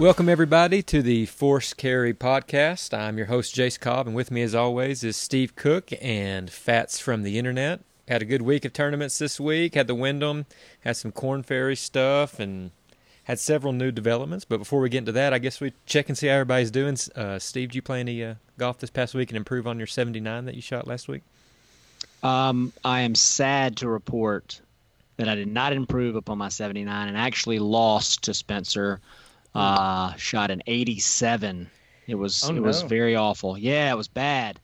Welcome, everybody, to the Force Carry podcast. I'm your host, Jace Cobb, and with me, as always, is Steve Cook and Fats from the Internet. Had a good week of tournaments this week. Had the Wyndham, had some Corn Ferry stuff, and had several new developments. But before we get into that, I guess we check and see how everybody's doing. Uh, Steve, did you play any uh, golf this past week and improve on your 79 that you shot last week? Um, I am sad to report that I did not improve upon my 79 and actually lost to Spencer uh, shot an 87. It was oh, it no. was very awful. Yeah, it was bad.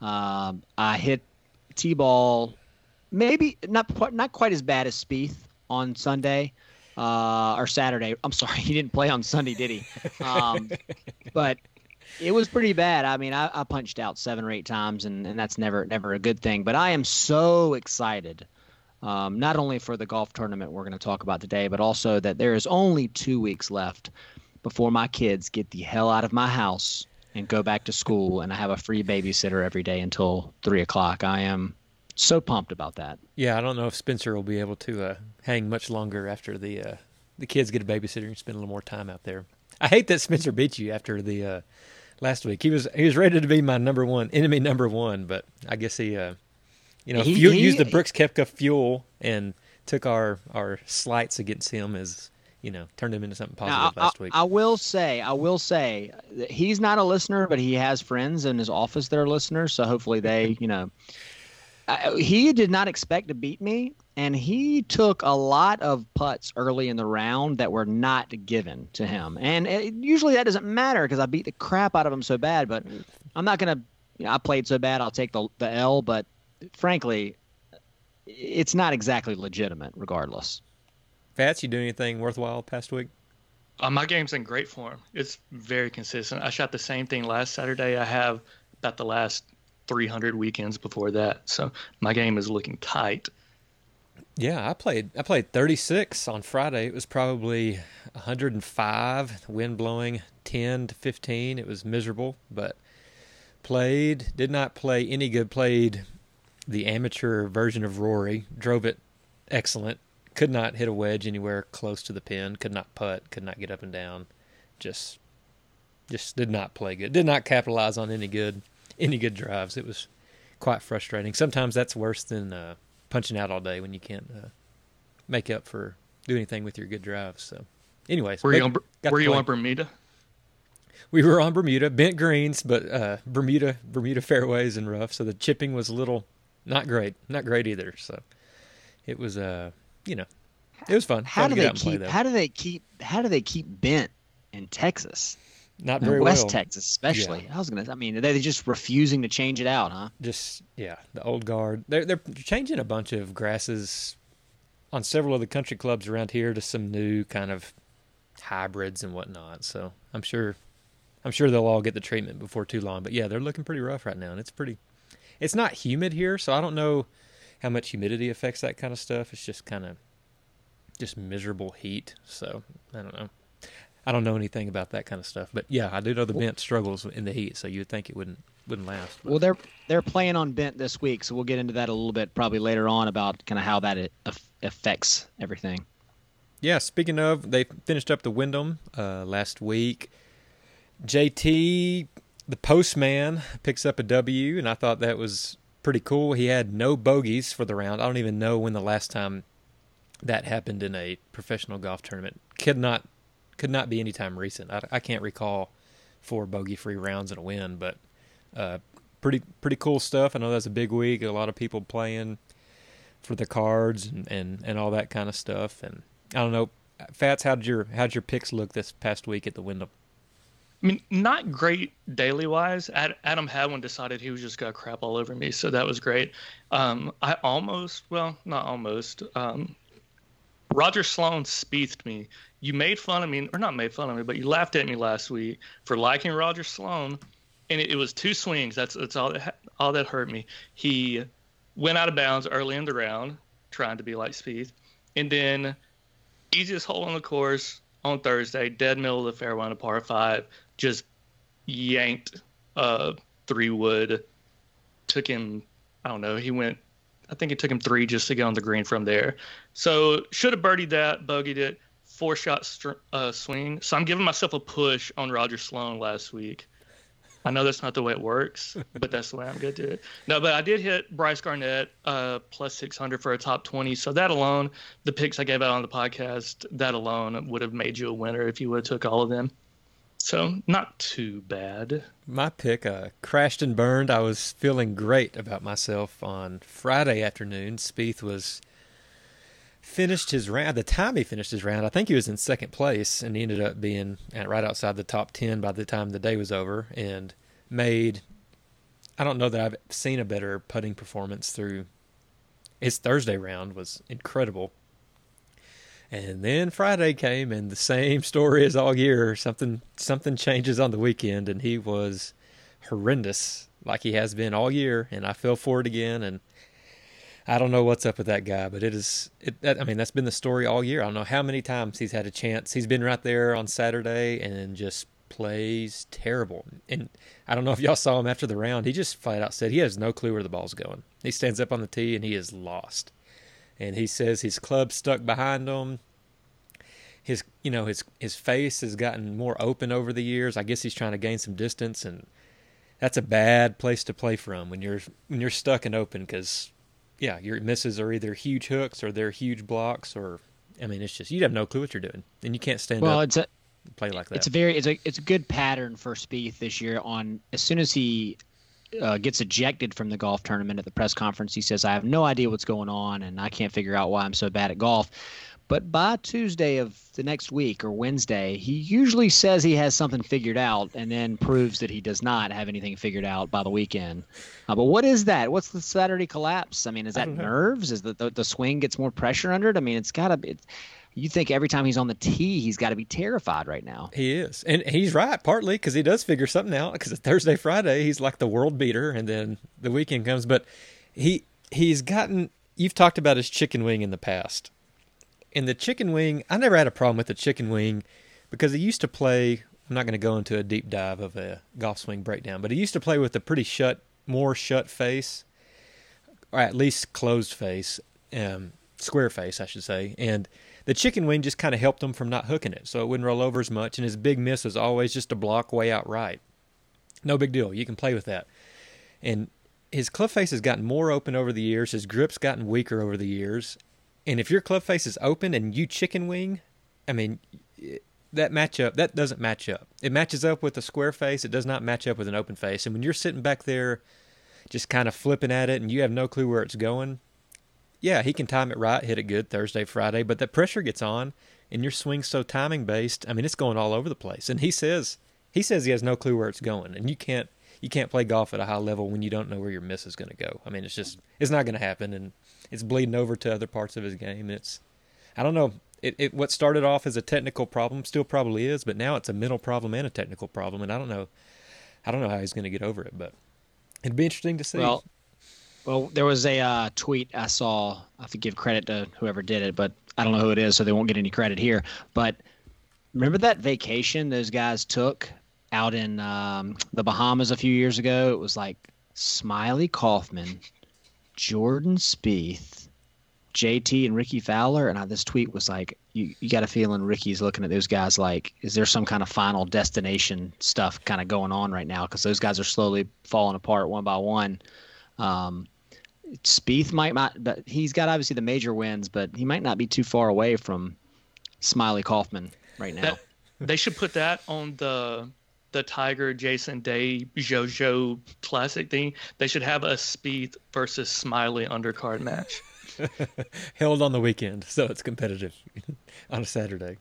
Um, I hit t-ball, maybe not not quite as bad as Spieth on Sunday uh, or Saturday. I'm sorry, he didn't play on Sunday, did he? Um, but it was pretty bad. I mean, I, I, punched out seven or eight times, and, and that's never never a good thing. But I am so excited um, not only for the golf tournament we're going to talk about today, but also that there is only two weeks left before my kids get the hell out of my house and go back to school, and I have a free babysitter every day until three o'clock. I am so pumped about that. Yeah, I don't know if Spencer will be able to uh, hang much longer after the uh, the kids get a babysitter and spend a little more time out there. I hate that Spencer beat you after the uh, last week. He was he was ready to be my number one enemy number one, but I guess he uh, you know, he, fuel, he, used the Brooks Koepka fuel and took our our slights against him as you know turned him into something positive now, last I, week. I will say, I will say, he's not a listener, but he has friends in his office that are listeners. So hopefully they, you know, he did not expect to beat me, and he took a lot of putts early in the round that were not given to him. And it, usually that doesn't matter because I beat the crap out of him so bad. But mm. I'm not gonna. You know, I played so bad. I'll take the the L, but frankly, it's not exactly legitimate, regardless. Fats, you do anything worthwhile past week? Uh, my game's in great form. It's very consistent. I shot the same thing last Saturday. I have about the last 300 weekends before that. So my game is looking tight. Yeah, I played. I played 36 on Friday. It was probably 105, wind blowing 10 to 15. It was miserable, but played. Did not play any good. Played the amateur version of Rory, drove it excellent. Could not hit a wedge anywhere close to the pin. Could not putt. Could not get up and down. Just, just did not play good. Did not capitalize on any good, any good drives. It was quite frustrating. Sometimes that's worse than uh, punching out all day when you can't uh, make up for do anything with your good drives. So, anyways, were you on, were you on Bermuda? We were on Bermuda, bent greens, but uh, Bermuda Bermuda fairways and rough, so the chipping was a little not great, not great either. So it was, uh, you know, it was fun. How do they keep? How do they keep? How do they keep bent in Texas? Not very well. West well. Texas, especially. Yeah. I was gonna. I mean, they're just refusing to change it out, huh? Just yeah, the old guard. They're they're changing a bunch of grasses on several of the country clubs around here to some new kind of hybrids and whatnot. So I'm sure, I'm sure they'll all get the treatment before too long. But yeah, they're looking pretty rough right now, and it's pretty it's not humid here, so I don't know how much humidity affects that kind of stuff. It's just kind of just miserable heat. So I don't know. I don't know anything about that kind of stuff, but yeah, I do know the bent struggles in the heat. So you'd think it wouldn't wouldn't last. But. Well, they're they're playing on bent this week, so we'll get into that a little bit probably later on about kind of how that affects everything. Yeah, speaking of, they finished up the Wyndham uh, last week. JT the postman picks up a W, and I thought that was pretty cool. He had no bogeys for the round. I don't even know when the last time that happened in a professional golf tournament. Could not could not be any time recent. I, I can't recall four bogey free rounds in a win, but uh, pretty pretty cool stuff. I know that's a big week. A lot of people playing for the cards and, and, and all that kind of stuff. And I don't know, Fats, how did your how'd your picks look this past week at the Wyndham? I mean, not great daily wise. Adam Hadwin decided he was just gonna crap all over me, so that was great. Um, I almost, well, not almost. Um, Roger Sloan speethed me. You made fun of me, or not made fun of me, but you laughed at me last week for liking Roger Sloan, and it, it was two swings. That's that's all that all that hurt me. He went out of bounds early in the round, trying to be like Spieth, and then easiest hole on the course on Thursday, dead middle of the fairway on a par five, just yanked uh, three wood. Took him, I don't know, he went, I think it took him three just to get on the green from there. So should have birdied that, bogeyed it. four shot str- uh, swing. So I'm giving myself a push on Roger Sloan last week. I know that's not the way it works, but that's the way I'm good to do it. No, but I did hit Bryce Garnett uh, plus 600 for a top 20. So that alone, the picks I gave out on the podcast, that alone would have made you a winner if you would have took all of them. So not too bad. My pick uh, crashed and burned. I was feeling great about myself on Friday afternoon. Spieth was finished his round. The time he finished his round, I think he was in second place, and he ended up being right outside the top ten by the time the day was over, and made. I don't know that I've seen a better putting performance through. His Thursday round was incredible. And then Friday came, and the same story as all year. Something something changes on the weekend, and he was horrendous, like he has been all year. And I fell for it again, and I don't know what's up with that guy, but it is. It, that, I mean, that's been the story all year. I don't know how many times he's had a chance. He's been right there on Saturday and just plays terrible. And I don't know if y'all saw him after the round. He just flat out said he has no clue where the ball's going. He stands up on the tee and he is lost and he says his club stuck behind him. His you know his his face has gotten more open over the years. I guess he's trying to gain some distance, and that's a bad place to play from when you're when you're stuck and open because yeah, your misses are either huge hooks or they're huge blocks or I mean it's just you have no clue what you're doing and you can't stand well, up. it's a play like that. It's a very it's a it's a good pattern for Spieth this year. On as soon as he uh, gets ejected from the golf tournament at the press conference. He says, I have no idea what's going on and I can't figure out why I'm so bad at golf. But by Tuesday of the next week or Wednesday, he usually says he has something figured out and then proves that he does not have anything figured out by the weekend. Uh, but what is that? What's the Saturday collapse? I mean, is that nerves? Is that the, the swing gets more pressure under it? I mean, it's got to be you think every time he's on the tee, he's got to be terrified right now. He is, and he's right partly because he does figure something out. Because Thursday, Friday, he's like the world beater, and then the weekend comes. But he he's gotten. You've talked about his chicken wing in the past, and the chicken wing. I never had a problem with the chicken wing because he used to play. I'm not going to go into a deep dive of a golf swing breakdown, but he used to play with a pretty shut, more shut face, or at least closed face, um, square face, I should say, and the chicken wing just kind of helped him from not hooking it, so it wouldn't roll over as much. And his big miss was always just a block way out right. No big deal. You can play with that. And his club face has gotten more open over the years. His grip's gotten weaker over the years. And if your club face is open and you chicken wing, I mean, that matchup that doesn't match up. It matches up with a square face. It does not match up with an open face. And when you're sitting back there, just kind of flipping at it, and you have no clue where it's going, yeah, he can time it right, hit it good Thursday, Friday, but the pressure gets on and your swing's so timing based. I mean, it's going all over the place. And he says he says he has no clue where it's going, and you can't you can't play golf at a high level when you don't know where your miss is going to go. I mean, it's just it's not going to happen, and it's bleeding over to other parts of his game. It's I don't know. It, it what started off as a technical problem still probably is, but now it's a mental problem and a technical problem, and I don't know. I don't know how he's going to get over it, but it'd be interesting to see. Well, well, there was a uh, tweet I saw. I have to give credit to whoever did it, but I don't know who it is, so they won't get any credit here. But remember that vacation those guys took out in um, the Bahamas a few years ago? It was like Smylie Kaufman, Jordan Spieth, JT, and Rickie Fowler. And I, this tweet was like, you, you got a feeling Rickie's looking at those guys like, is there some kind of final destination stuff kind of going on right now? Because those guys are slowly falling apart one by one. Um, Spieth might not, but he's got obviously the major wins, but he might not be too far away from Smylie Kaufman right now. That, they should put that on the the Tiger Jason Day JoJo Classic thing. They should have a Spieth versus Smylie undercard match. Held on the weekend, so it's competitive on a Saturday.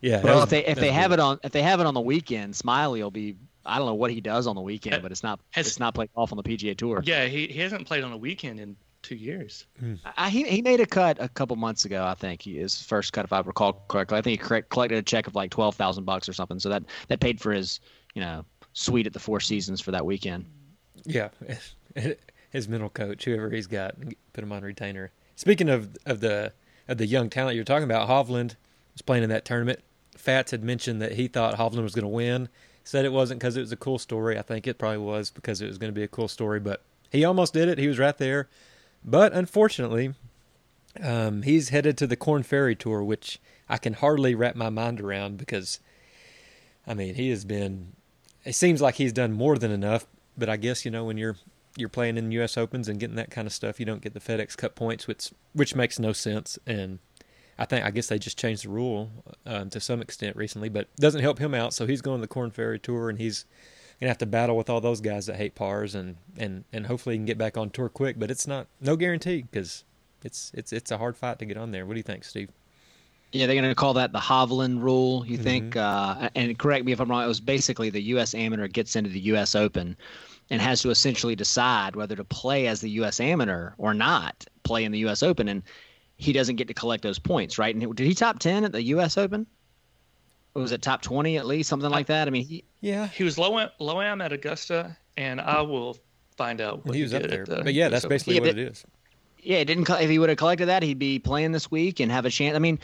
Yeah. Well, was, if they if they have it on if they have it on the weekend, Smylie will be I don't know what he does on the weekend, but it's not has, it's not playing golf on the PGA Tour. Yeah, he, he hasn't played on the weekend in two years. Mm. I, he he made a cut a couple months ago. I think his first cut, if I recall correctly. I think he correct, collected a check of like twelve thousand bucks or something. So that that paid for his you know suite at the Four Seasons for that weekend. Yeah, his mental coach, whoever he's got, put him on retainer. Speaking of of the of the young talent you're talking about, Hovland was playing in that tournament. Fats had mentioned that he thought Hovland was going to win said it wasn't because it was a cool story. I think it probably was because it was going to be a cool story, but he almost did it. He was right there. But unfortunately, Um, he's headed to the Corn Ferry Tour, which I can hardly wrap my mind around because, I mean, he has been. It seems like he's done more than enough, but I guess you know when you're you're playing in U.S. Opens and getting that kind of stuff, you don't get the FedEx Cup points, which which makes no sense. And I think I guess they just changed the rule um, to some extent recently, but doesn't help him out. So he's going to the Corn Ferry Tour, and he's gonna have to battle with all those guys that hate pars, and and and hopefully he can get back on tour quick. But it's not no guarantee because it's it's it's a hard fight to get on there. What do you think, Steve? Yeah, they're going to call that the Hovland rule. You mm-hmm. think? Uh, and correct me if I'm wrong. It was basically the U.S. Amateur gets into the U.S. Open and has to essentially decide whether to play as the U.S. Amateur or not play in the U.S. Open, and he doesn't get to collect those points, right? And did he top ten at the U.S. Open? Or was it top twenty at least, something like that? I mean, he, yeah, he was low low am at Augusta, and I will find out what he was he up there. The but yeah, that's basically yeah, what it is. Yeah, it didn't. If he would have collected that, he'd be playing this week and have a chance. I mean,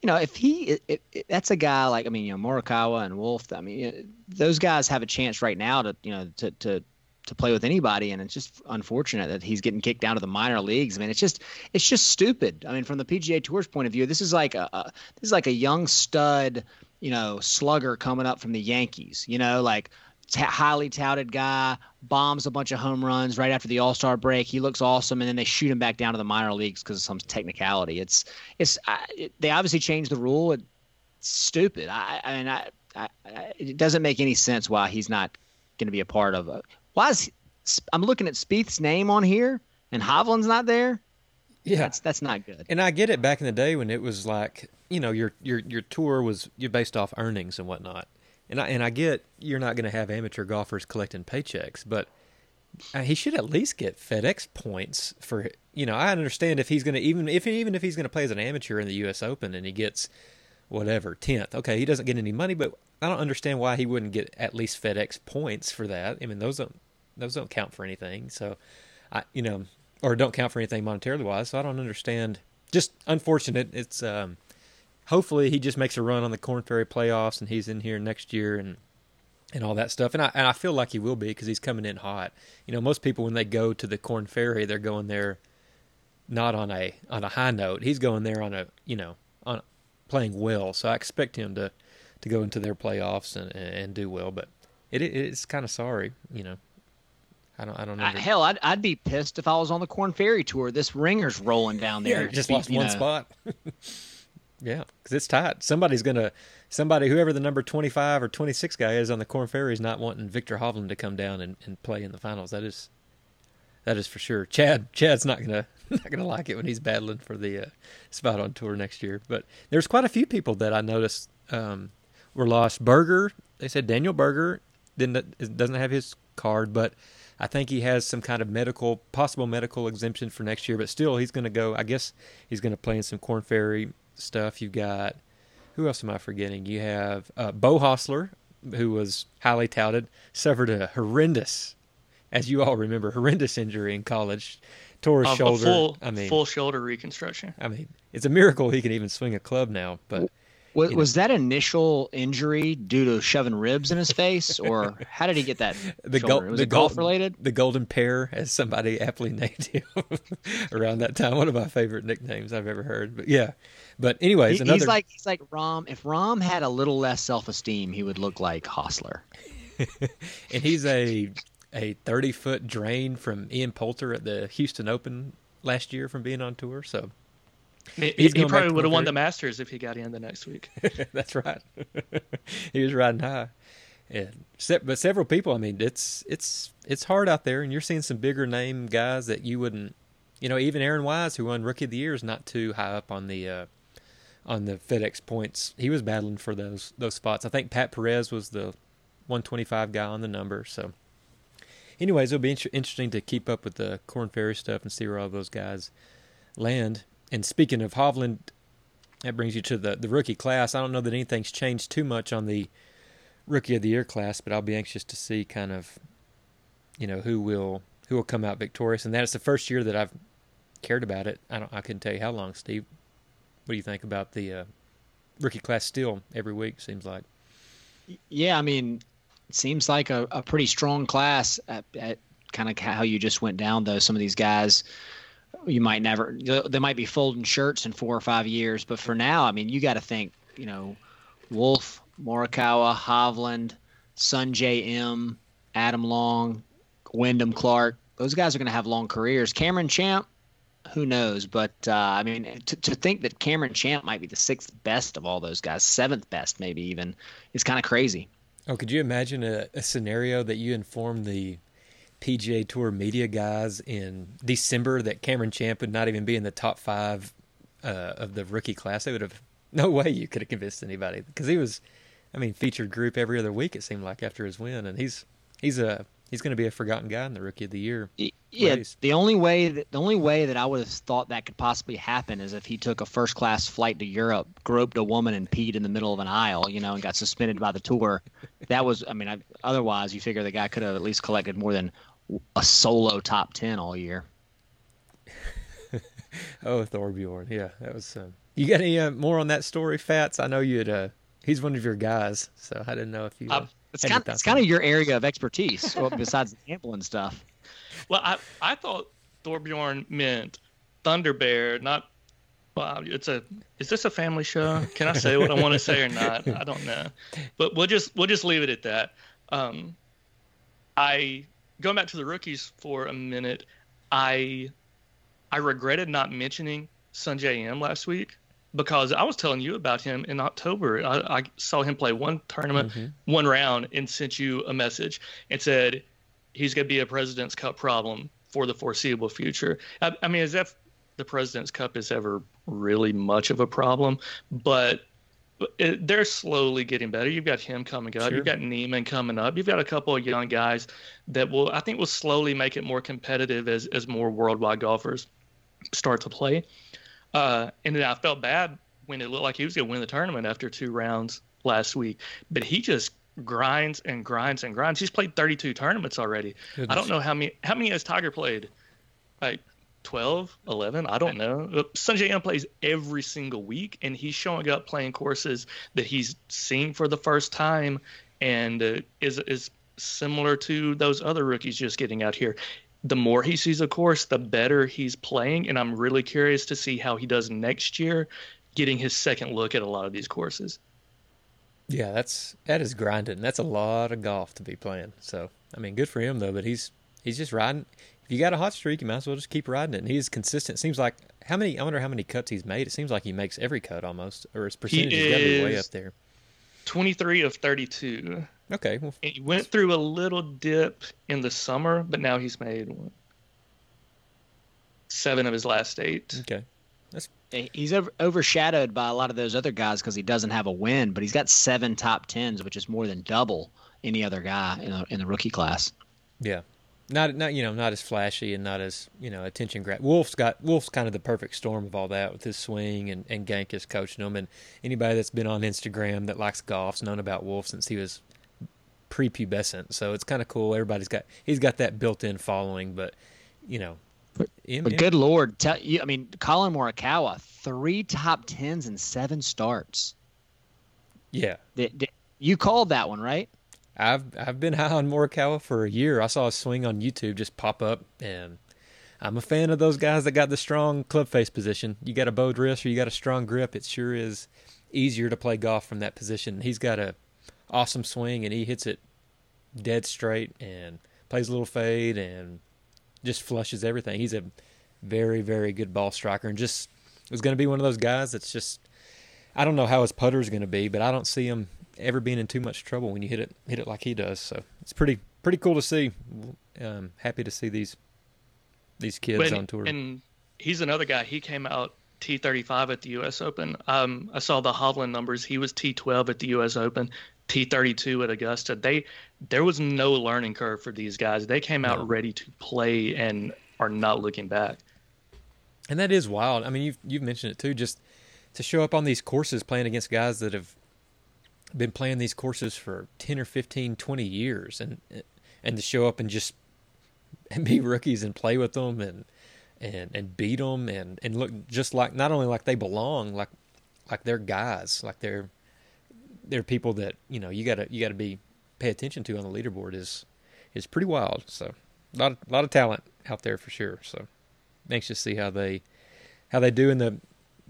you know, if he, if, if that's a guy like, I mean, you know, Morikawa and Wolff. I mean, those guys have a chance right now to, you know, to to to play with anybody, and it's just unfortunate that he's getting kicked down to the minor leagues. I mean, it's just it's just stupid. I mean, from the PGA Tour's point of view, this is like a, a this is like a young stud, you know, slugger coming up from the Yankees. You know, like t- highly touted guy bombs a bunch of home runs right after the All Star break. He looks awesome, and then they shoot him back down to the minor leagues because of some technicality. It's it's it, they obviously changed the rule. It's stupid. I, I mean, I, I, it doesn't make any sense why he's not going to be a part of. A, why is I'm looking at Spieth's name on here and Hovland's not there? Yeah, that's that's not good. And I get it back in the day when it was like you know your your your tour was you're based off earnings and whatnot. And I and I get you're not going to have amateur golfers collecting paychecks, but uh, he should at least get FedEx points for you know. I understand if he's going to even if even if he's going to play as an amateur in the U.S. Open and he gets whatever tenth. Okay, he doesn't get any money, but I don't understand why he wouldn't get at least FedEx points for that. I mean, those don't those don't count for anything. So, I you know, or don't count for anything monetarily wise. So I don't understand. Just unfortunate. It's um, hopefully he just makes a run on the Corn Ferry playoffs and he's in here next year and and all that stuff. And I and I feel like he will be because he's coming in hot. You know, most people when they go to the Corn Ferry, they're going there not on a on a high note. He's going there on a you know on playing well. So I expect him to to go into their playoffs and and do well. But it it's kind of sorry, you know. I don't. I don't know. Hell, I'd I'd be pissed if I was on the Corn Ferry tour. This ringer's rolling down there. Yeah, just lost one know. spot. Yeah, because it's tight. Somebody's gonna, somebody whoever the number twenty five or twenty six guy is on the Corn Ferry is not wanting Viktor Hovland to come down and, and play in the finals. That is, that is for sure. Chad, Chad's not gonna not gonna like it when he's battling for the uh, spot on tour next year. But there's quite a few people that I noticed um, were lost. Berger, they said Daniel Berger didn't doesn't have his card, but I think he has some kind of medical, possible medical exemption for next year. But still, he's going to go. I guess he's going to play in some Corn Ferry stuff. You've got who else am I forgetting? You have uh, Beau Hossler, who was highly touted, suffered a horrendous, as you all remember, horrendous injury in college, tore his um, shoulder. Full, I mean, full shoulder reconstruction. I mean, it's a miracle he can even swing a club now. But was, was that initial injury due to shoving ribs in his face, or how did he get that? the, go- the it golf related? The golden pair, as somebody aptly named him around that time. One of my favorite nicknames I've ever heard. But yeah, but anyways, he, another... he's like he's like Rahm. If Rahm had a little less self esteem, he would look like Hossler. and he's a a thirty foot drain from Ian Poulter at the Houston Open last year from being on tour. So he, he probably would have won the Masters if he got in the next week. That's right. he was riding high. And but several people. I mean, it's it's it's hard out there, and you're seeing some bigger name guys that you wouldn't. You know, even Aaron Wise, who won Rookie of the Year, is not too high up on the uh, on the FedEx points. He was battling for those those spots. I think Pat Perez was the 125 guy on the number. So, anyways, it'll be inter- interesting to keep up with the Corn Ferry stuff and see where all those guys land and speaking of Hovland, that brings you to the the rookie class. I don't know that anything's changed too much on the rookie of the year class, but I'll be anxious to see kind of you know who will who will come out victorious. And that is the first year that I've cared about it. I don't I couldn't tell you how long, Steve. What do you think about the uh, rookie class still every week seems like? Yeah, I mean, it seems like a, a pretty strong class at, at kind of how you just went down though some of these guys you might never. They might be folding shirts in four or five years, but for now, I mean, you got to think. You know, Wolff Morikawa, Hovland, Sungjae Im, Adam Long, Wyndham Clark. Those guys are going to have long careers. Cameron Champ, who knows? But uh, I mean, to, to think that Cameron Champ might be the sixth best of all those guys, seventh best maybe even, is kind of crazy. Oh, could you imagine a, a scenario that you inform the PGA Tour media guys in December that Cameron Champ would not even be in the top five uh, of the rookie class? They would have no way you could have convinced anybody because he was, I mean, featured group every other week. It seemed like after his win, and he's he's a he's going to be a forgotten guy in the rookie of the year. Yeah, race. the only way that the only way that I would have thought that could possibly happen is if he took a first class flight to Europe, groped a woman and peed in the middle of an aisle, you know, and got suspended by the tour. That was, I mean, I, otherwise you figure the guy could have at least collected more than a solo top ten all year. oh, Thorbjorn, yeah, that was. Um, you got any uh, more on that story, Fats? I know you had. Uh, he's one of your guys, so I didn't know if you. Uh, it's kind, of, it's kind of your area of expertise, well, besides the gambling stuff. Well, I I thought Thorbjorn meant Thunder Bear, not. Wow, it's a. Is this a family show? Can I say what I want to say or not? I don't know, but we'll just we'll just leave it at that. Um, I going back to the rookies for a minute. I I regretted not mentioning Sungjae Im last week because I was telling you about him in October. I, I saw him play one tournament, mm-hmm. one round, and sent you a message and said he's going to be a President's Cup problem for the foreseeable future. I, I mean, as if the President's Cup is ever really much of a problem, but it, they're slowly getting better. You've got him coming up. Sure. You've got Niemann coming up. You've got a couple of young guys that will, I think, will slowly make it more competitive as as more worldwide golfers start to play. Uh, and then I felt bad when it looked like he was going to win the tournament after two rounds last week. But he just grinds and grinds and grinds. He's played 32 tournaments already. Goodness. I don't know how many how many has Tiger played? Like 12, 11, I don't know. Uh, Sungjae plays every single week and he's showing up playing courses that he's seen for the first time and uh, is is similar to those other rookies just getting out here the more he sees a course, the better he's playing. And I'm really curious to see how he does next year, getting his second look at a lot of these courses. Yeah, that's that is grinding. That's a lot of golf to be playing. So I mean, good for him though. But he's he's just riding. If you got a hot streak, you might as well just keep riding it. And he's consistent. Seems like how many? I wonder how many cuts he's made. It seems like he makes every cut almost, or his percentage he has got to be way up there. Twenty three of thirty two. Okay. Well, he went through a little dip in the summer, but now he's made one, seven of his last eight. Okay. That's... He's over, overshadowed by a lot of those other guys because he doesn't have a win, but he's got seven top tens, which is more than double any other guy in the, in the rookie class. Yeah, not not you know not as flashy and not as you know attention grab. Wolff's got Wolff's kind of the perfect storm of all that with his swing and and Gankas coaching him and anybody that's been on Instagram that likes golf's known about Wolff since he was prepubescent. So it's kind of cool. Everybody's got he's got that built-in following, but you know. But, but good lord, tell you. I mean, Collin Morikawa, three top tens and seven starts. Yeah, you called that one, right? I've I've been high on Morikawa for a year. I saw a swing on YouTube just pop up, and I'm a fan of those guys that got the strong club face position. You got a bowed wrist or you got a strong grip. It sure is easier to play golf from that position. He's got a awesome swing, and he hits it dead straight and plays a little fade and just flushes everything. He's a very, very good ball striker, and just is going to be one of those guys that's just. I don't know how his putter is going to be, but I don't see him ever being in too much trouble when you hit it hit it like he does. So it's pretty pretty cool to see. Um, happy to see these these kids when, on tour. And he's another guy. He came out T35 at the U.S. Open. Um, I saw the Hovland numbers. He was T12 at the U.S. Open. T32 at Augusta. They there was no learning curve for these guys. They came out ready to play and are not looking back. And that is wild. I mean, you've you've mentioned it too. Just to show up on these courses playing against guys that have been playing these courses for 10 or 15, 20 years and and to show up and just be rookies and play with them and and and beat them and and look just like not only like they belong like like they're guys like they're there are people that you know you gotta you gotta be pay attention to on the leaderboard is is pretty wild. So a lot of, a lot of talent out there for sure. So anxious to see how they how they do in the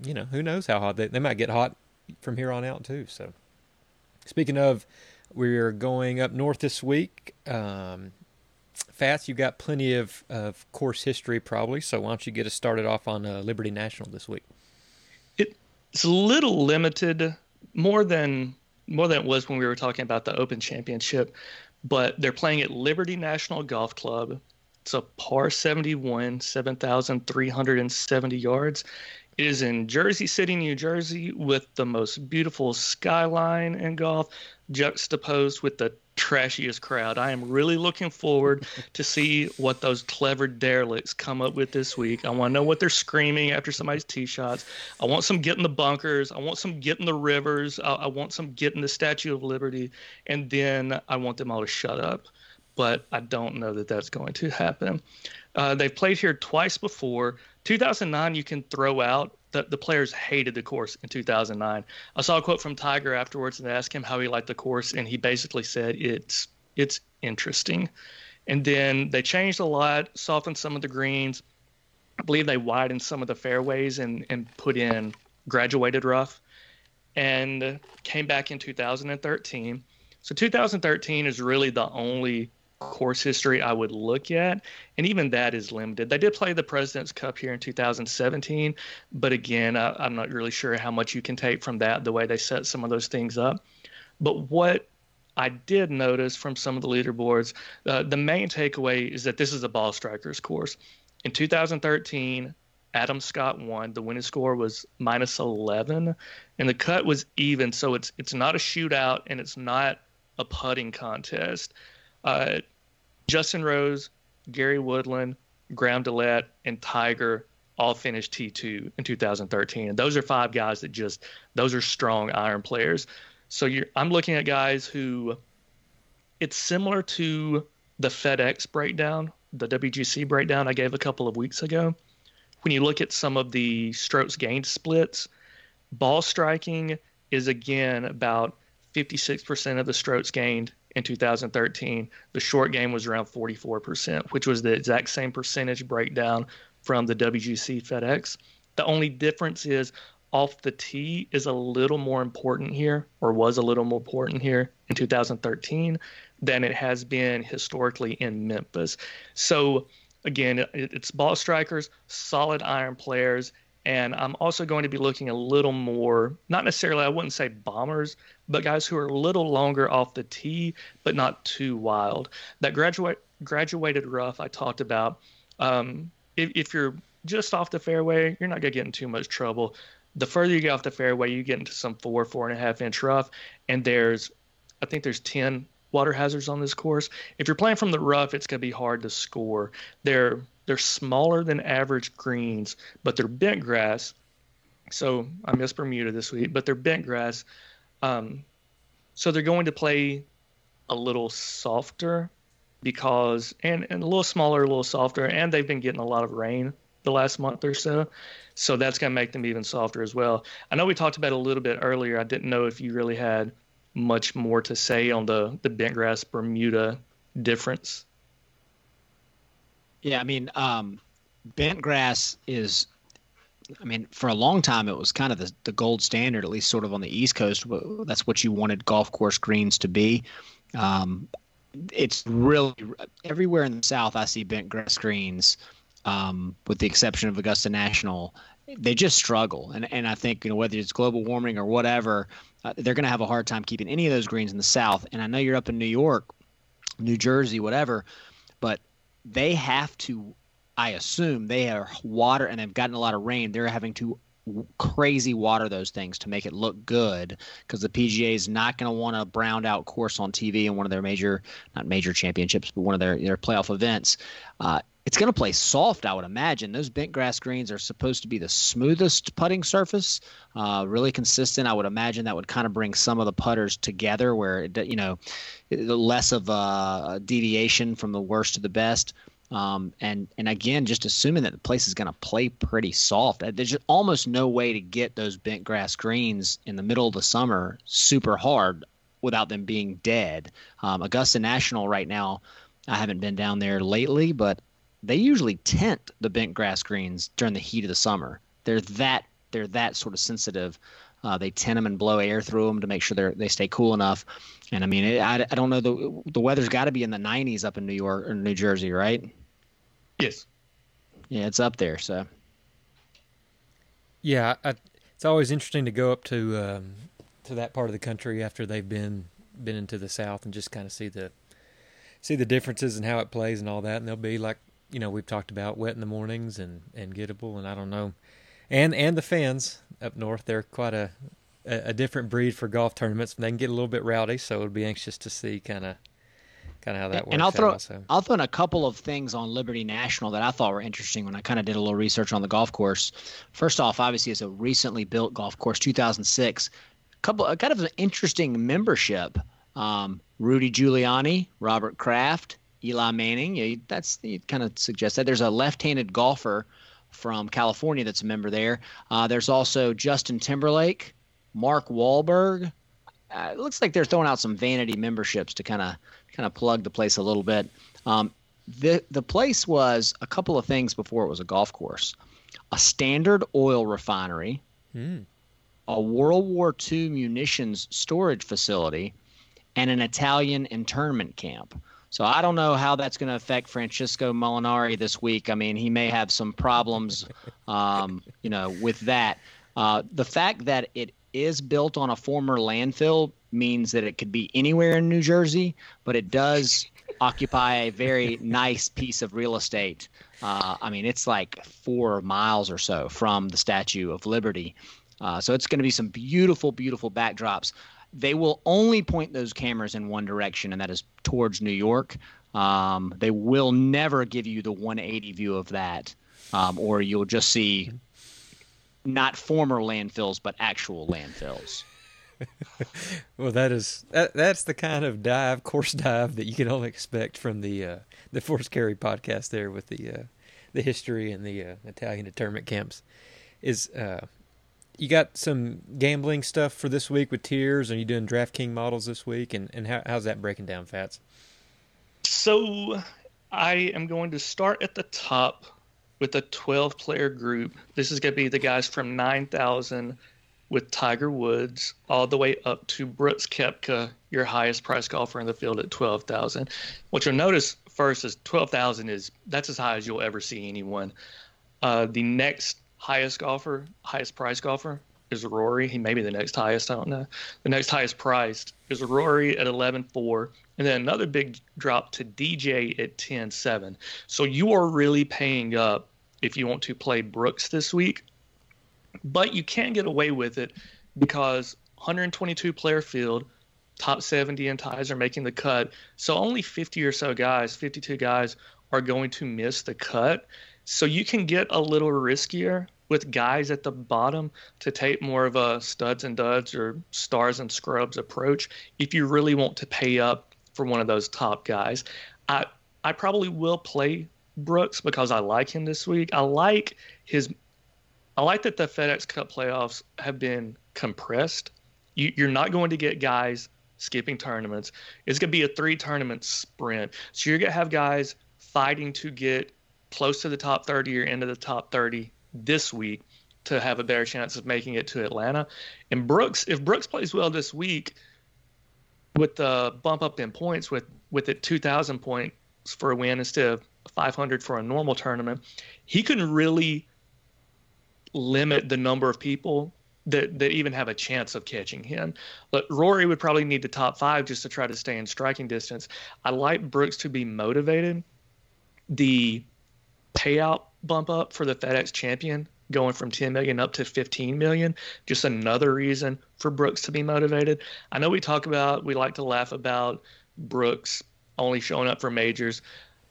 you know who knows how hot they they might get hot from here on out too. So speaking of, we're going up north this week. Um, Fats, you got plenty of, of course history probably, so why don't you get us started off on uh, Liberty National this week? It, it's a little limited, more than more than it was when we were talking about the Open Championship, but they're playing at Liberty National Golf Club. It's a par 71, 7,370 yards. It is in Jersey City, New Jersey, with the most beautiful skyline in golf, juxtaposed with the trashiest crowd. I am really looking forward to see what those clever derelicts come up with this week. I want to know what they're screaming after somebody's tee shots. I want some getting the bunkers. I want some getting the rivers. I, I want some getting the Statue of Liberty, and then I want them all to shut up. But I don't know that that's going to happen. Uh, they've played here twice before. 2009, you can throw out the, the players hated the course in 2009. I saw a quote from Tiger afterwards and they asked him how he liked the course, and he basically said it's it's interesting. And then they changed a lot, softened some of the greens. I believe they widened some of the fairways and and put in graduated rough, and came back in 2013. So 2013 is really the only course history I would look at, and even that is limited. They did play the President's Cup here in 2017, but again, I, am not really sure how much you can take from that, the way they set some of those things up. But what I did notice from some of the leaderboards, uh, the main takeaway is that this is a ball strikers course. In 2013, Adam Scott won. The winning score was minus 11, and the cut was even. So it's it's not a shootout and it's not a putting contest. Uh, Justin Rose, Gary Woodland, Graham DeLaet, and Tiger all finished T2 in 2013. And those are five guys that just, those are strong iron players. So you're, I'm looking at guys who, it's similar to the FedEx breakdown, the WGC breakdown I gave a couple of weeks ago. When you look at some of the strokes gained splits, ball striking is again about 56% of the strokes gained in 2013. The short game was around 44%, which was the exact same percentage breakdown from the WGC FedEx. The only difference is off the tee is a little more important here, or was a little more important here in 2013 than it has been historically in Memphis. So, again, it's ball strikers, solid iron players, and I'm also going to be looking a little more, not necessarily, I wouldn't say bombers, but guys who are a little longer off the tee, but not too wild. That graduate graduated rough I talked about. Um, if, if you're just off the fairway, you're not going to get in too much trouble. The further you get off the fairway, you get into some four, four and a half inch rough, and there's, I think there's 10 water hazards on this course. If you're playing from the rough, it's going to be hard to score. They're they're smaller than average greens, but they're bent grass. So I missed Bermuda this week, but they're bent grass. Um, so they're going to play a little softer because and, and a little smaller, a little softer, and they've been getting a lot of rain the last month or so. So that's going to make them even softer as well. I know we talked about it a little bit earlier. I didn't know if you really had much more to say on the the bent grass Bermuda difference. Yeah, I mean, um, bent grass is, I mean, for a long time it was kind of the, the gold standard, at least sort of on the East Coast. That's what you wanted golf course greens to be. Um, it's really everywhere in the South. I see bent grass greens, um, with the exception of Augusta National. They just struggle, and and I think you know whether it's global warming or whatever, uh, they're going to have a hard time keeping any of those greens in the South. And I know you're up in New York, New Jersey, whatever, but they have to I assume they are water and they've gotten a lot of rain. They're having to crazy water those things to make it look good because the PGA is not going to want a browned out course on TV in one of their major, not major championships, but one of their, their playoff events. Uh, it's going to play soft, I would imagine. Those bent grass greens are supposed to be the smoothest putting surface, uh, really consistent. I would imagine that would kind of bring some of the putters together, where you know, less of a deviation from the worst to the best. Um, and and again, just assuming that the place is going to play pretty soft. Uh, there's almost no way to get those bent grass greens in the middle of the summer super hard without them being dead. Um, Augusta National right now, I haven't been down there lately, but they usually tent the bent grass greens during the heat of the summer. They're that they're that sort of sensitive. Uh, they tent them and blow air through them to make sure they they stay cool enough. And I mean, it, I, I don't know the the weather's got to be in the 90s up in New York or New Jersey, right? Yes. Yeah, it's up there. So. Yeah, I, it's always interesting to go up to um, to that part of the country after they've been been into the South and just kind of see the see the differences and how it plays and all that. And they'll be like, you know, we've talked about wet in the mornings and and gettable, and I don't know, and and the fans up north, they're quite a a, different breed for golf tournaments. They can get a little bit rowdy, so we'll be anxious to see kind of kind of how that works. And I'll throw. I'll throw in a couple of things on Liberty National that I thought were interesting when I kind of did a little research on the golf course. First off, obviously, it's a recently built golf course, 2006. Couple kind of an interesting membership. Um, Rudy Giuliani, Robert Kraft, Eli Manning. Yeah, that's you kind of suggest that there's a left-handed golfer from California that's a member there. Uh, there's also Justin Timberlake, Mark Wahlberg. Uh, it looks like they're throwing out some vanity memberships to kind of kind of plug the place a little bit. Um, the the place was a couple of things before it was a golf course, a standard oil refinery, mm. a World War II munitions storage facility, and an Italian internment camp. So I don't know how that's going to affect Francesco Molinari this week. I mean, he may have some problems, um, you know, with that. Uh, the fact that it is built on a former landfill means that it could be anywhere in New Jersey, but it does occupy a very nice piece of real estate. Uh, I mean, it's like four miles or so from the Statue of Liberty. Uh, so it's going to be some beautiful, beautiful backdrops. They will only point those cameras in one direction, and that is towards New York. Um, they will never give you the 180 view of that, um, or you'll just see not former landfills, but actual landfills. well, that is that, that's the kind of dive, course dive that you can only expect from the uh, the Force Carry podcast there with the uh, the history and the uh, Italian internment camps. Is uh, you got some gambling stuff for this week with tiers? Are you doing DraftKings models this week? And and how, how's that breaking down, Fats? So I am going to start at the top with a 12 player group. This is going to be the guys from 9,000 with Tiger Woods all the way up to Brooks Koepka, your highest price golfer in the field at 12,000. What you'll notice first is 12,000 is that's as high as you'll ever see anyone. Uh, the next highest golfer, highest price golfer is Rory. He may be the next highest. I don't know. The next highest priced is Rory at 11.4. And then another big drop to DJ at 10.7. So you are really paying up if you want to play Brooks this week. But you can get away with it because 122 player field, top 70 and ties are making the cut. So only 50 or so guys, 52 guys, are going to miss the cut. So you can get a little riskier with guys at the bottom to take more of a studs and duds or stars and scrubs approach if you really want to pay up for one of those top guys. I I probably will play Brooks because I like him this week. I like his. I like that the FedEx Cup playoffs have been compressed. You, you're not going to get guys skipping tournaments. It's going to be a three tournament sprint. So you're going to have guys fighting to get close to the top 30 or into the top 30 this week to have a better chance of making it to Atlanta. And Brooks, if Brooks plays well this week, with the bump up in points, with with it 2,000 points for a win instead of 500 for a normal tournament, he can really limit the number of people that that even have a chance of catching him. But Rory would probably need the top five just to try to stay in striking distance. I like Brooks to be motivated. The payout bump up for the FedEx champion going from 10 million up to 15 million just another reason for brooks to be motivated i know we talk about we like to laugh about brooks only showing up for majors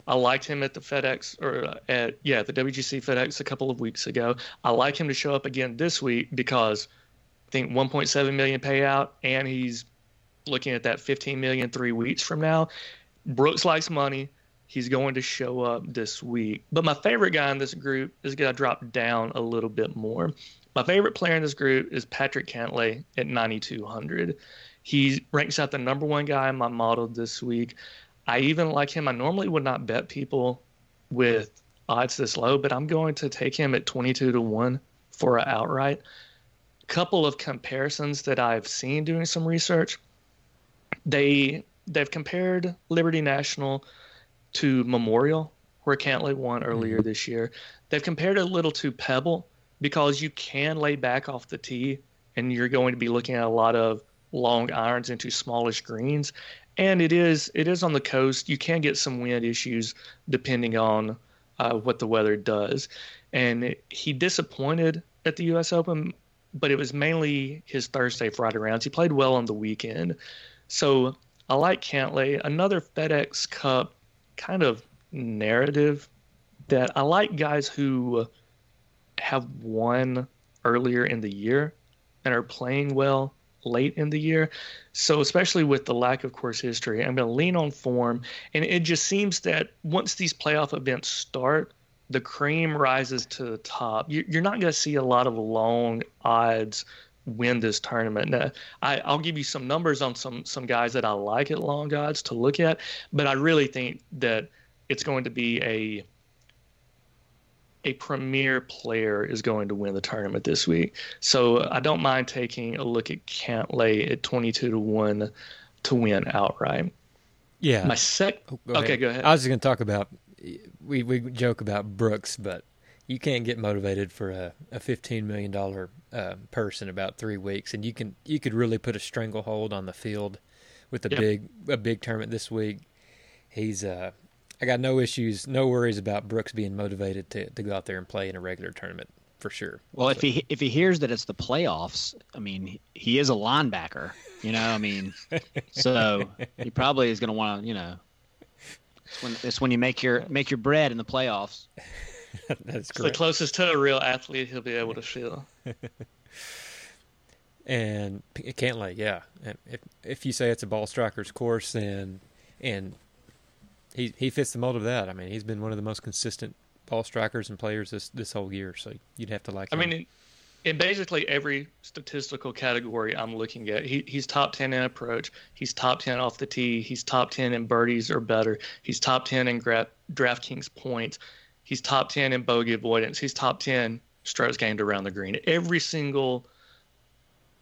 I liked him at the FedEx or at yeah the WGC FedEx a couple of weeks ago. I like him to show up again this week because I think 1.7 million payout and he's looking at that 15 million three weeks from now. Brooks likes money. He's going to show up this week. But my favorite guy in this group is going to drop down a little bit more. My favorite player in this group is Patrick Cantlay at 9,200. He ranks out the number one guy in my model this week. I even like him. I normally would not bet people with odds this low, but I'm going to take him at 22 to 1 for an outright. Couple of comparisons that I've seen doing some research. They they've compared Liberty National to Memorial, where Cantlay won earlier mm-hmm. this year. They've compared it a little to Pebble because you can lay back off the tee and you're going to be looking at a lot of long irons into smallish greens. And it is it is on the coast. You can get some wind issues depending on uh, what the weather does. And he disappointed at the U.S. Open, but it was mainly his Thursday, Friday rounds. He played well on the weekend. So I like Cantlay. Another FedEx Cup kind of narrative that I like guys who have won earlier in the year and are playing well late in the year. So, especially with the lack of course history, I'm going to lean on form. And it just seems that once these playoff events start, the cream rises to the top. You're not going to see a lot of long odds win this tournament. Now, I, I'll give you some numbers on some some guys that I like at long odds to look at, but I really think that it's going to be a a premier player is going to win the tournament this week. So I don't mind taking a look at Cantlay at 22 to 1 to win outright. Yeah. My sec. Oh, go okay, go ahead. I was going to talk about. We we joke about Brooks, but you can't get motivated for a, a fifteen million dollar uh, purse in about three weeks, and you can you could really put a stranglehold on the field with a yep. big a big tournament this week. He's uh I got no issues, no worries about Brooks being motivated to, to go out there and play in a regular tournament for sure. Well, so. if he if he hears that it's the playoffs, I mean, he is a linebacker, you know. I mean, so he probably is going to want to, you know, it's when it's when you make your make your bread in the playoffs. That's the closest to a real athlete he'll be able to feel. and it can't lay, yeah. If if you say it's a ball striker's course, and and he he fits the mold of that. I mean, he's been one of the most consistent ball strikers and players this this whole year. So you'd have to like. I him. mean, in, in, basically every statistical category I'm looking at, he he's top ten in approach. He's top ten off the tee. He's top ten in birdies or better. He's top ten in gra- DraftKings points. He's top ten in bogey avoidance. He's top ten strokes gained around the green. Every single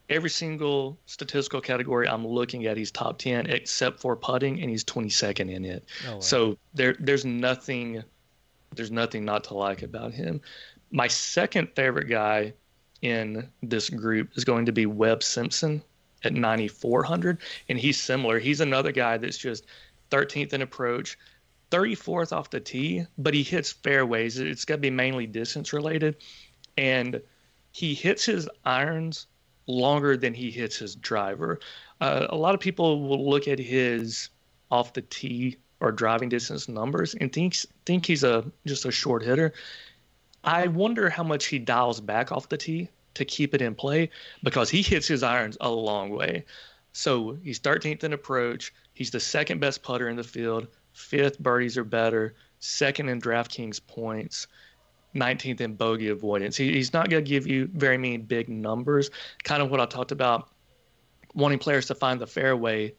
every single statistical category I'm looking at, he's top 10 except for putting, and he's 22nd in it. Oh, wow. So there, there's nothing, there's nothing not to like about him. My second favorite guy in this group is going to be Webb Simpson at 9,400, and he's similar. He's another guy that's just 13th in approach, 34th off the tee, but he hits fairways. It's got to be mainly distance related, and he hits his irons longer than he hits his driver. Uh, a lot of people will look at his off the tee or driving distance numbers and think think he's a just a short hitter. I wonder how much he dials back off the tee to keep it in play because he hits his irons a long way. So he's 13th in approach. He's the second best putter in the field. Fifth birdies are better. Second in DraftKings points. 19th in bogey avoidance. He, he's not going to give you very many big numbers. Kind of what I talked about, wanting players to find the fairway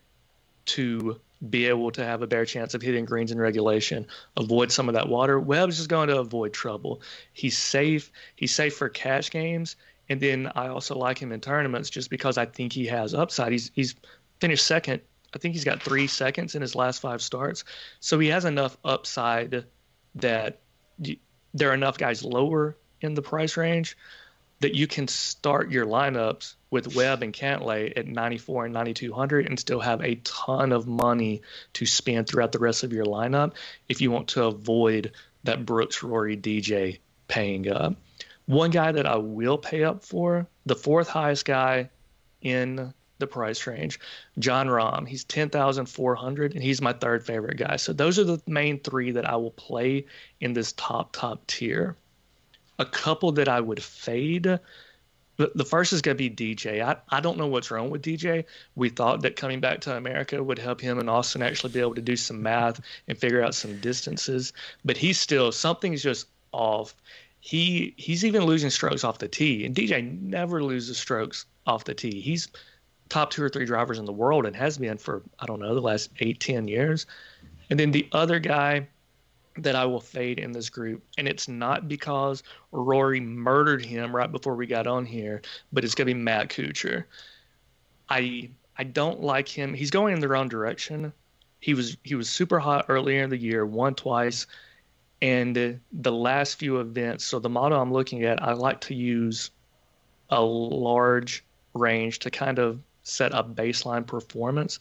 to be able to have a better chance of hitting greens in regulation, avoid some of that water. Webb's just going to avoid trouble. He's safe. He's safe for cash games. And then I also like him in tournaments just because I think he has upside. He's he's finished second. I think he's got three seconds in his last five starts. So he has enough upside that there are enough guys lower in the price range that you can start your lineups with Webb and Cantlay at 94 and 9200 and still have a ton of money to spend throughout the rest of your lineup if you want to avoid that Brooks Rory DJ paying up. One guy that I will pay up for, the fourth highest guy in the price range. Jon Rahm, he's 10,400 and he's my third favorite guy. So those are the main 3 that I will play in this top top tier. A couple that I would fade the first is going to be DJ. I, I don't know what's wrong with DJ. We thought that coming back to America would help him and Austin actually be able to do some math and figure out some distances, but he's still something's just off. He he's even losing strokes off the tee, and DJ never loses strokes off the tee. He's top two or three drivers in the world and has been for I don't know the last eight ten years. And then the other guy that I will fade in this group. And it's not because Rory murdered him right before we got on here, but it's going to be Matt Kuchar. I I don't like him. He's going in the wrong direction. He was he was super hot earlier in the year, won twice, and the last few events. So the model I'm looking at, I like to use a large range to kind of set a baseline performance.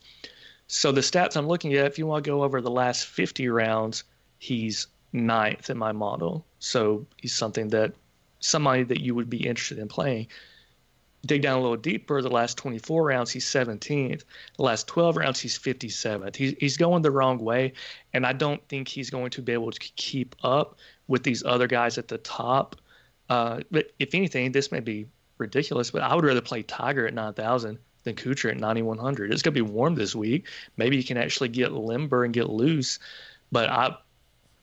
So the stats I'm looking at, if you want to go over the last 50 rounds, he's ninth in my model. So he's something that somebody that you would be interested in playing. Dig down a little deeper, the last 24 rounds, he's 17th. The last 12 rounds, he's 57th. He's, he's going the wrong way. And I don't think he's going to be able to keep up with these other guys at the top. Uh, but if anything, this may be ridiculous, but I would rather play Tiger at 9,000 than Kuchar at 9,100. It's going to be warm this week. Maybe you can actually get limber and get loose. But I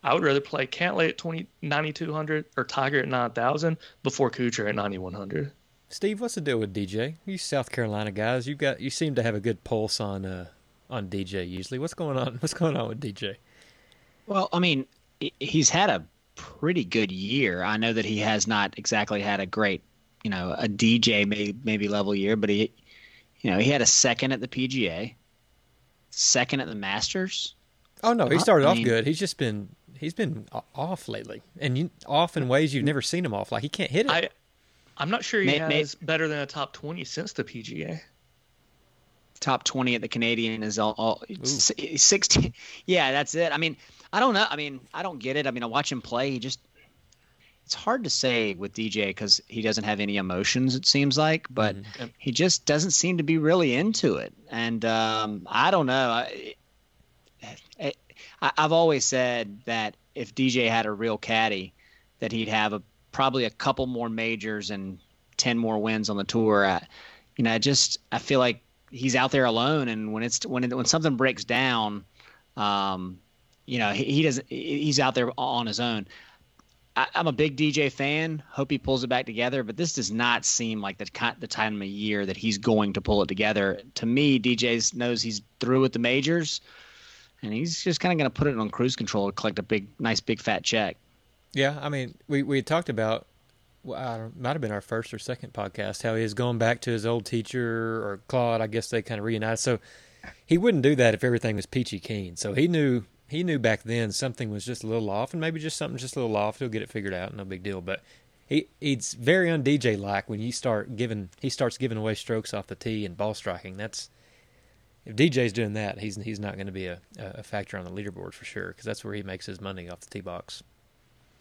I would rather play Cantlay at 20, 9,200 or Tiger at 9,000 before Kuchar at 9,100. Steve, what's the deal with DJ? You South Carolina guys, you got you seem to have a good pulse on uh, on DJ usually. What's going on? What's going on with DJ? Well, I mean, he's had a pretty good year. I know that he has not exactly had a great, you know, a DJ maybe maybe level year, but he, you know, he had a second at the PGA, second at the Masters. Oh no, he uh, started I mean, off good. He's just been he's been off lately, and you, off in ways you've never seen him off. Like he can't hit it. I, I'm not sure he may, has may, better than a top twenty since the PGA. Top twenty at the Canadian is all, all sixteen. Yeah, that's it. I mean, I don't know. I mean, I don't get it. I mean, I watch him play. He just it's hard to say with DJ because he doesn't have any emotions. It seems like, but mm-hmm. he just doesn't seem to be really into it. And um, I don't know. I, I, have always said that if DJ had a real caddy, that he'd have a probably a couple more majors and ten more wins on the tour. I, you know, I just I feel like he's out there alone, and when it's when it, when something breaks down, um, you know, he, he doesn't. He's out there on his own. I, am a big DJ fan. Hope he pulls it back together, but this does not seem like the the time of year that he's going to pull it together. To me, DJ knows he's through with the majors and he's just kind of going to put it on cruise control to collect a big, nice, big fat check. Yeah, I mean, we we talked about well, might have been our first or second podcast how he is going back to his old teacher or Claude. I guess they kind of reunited. So he wouldn't do that if everything was peachy keen. So he knew he knew back then something was just a little off, and maybe just something just a little off. He'll get it figured out, no big deal. But he he's very un DJ like when you start giving he starts giving away strokes off the tee and ball striking. That's if DJ's doing that, he's he's not going to be a, a factor on the leaderboard for sure because that's where he makes his money off the tee box.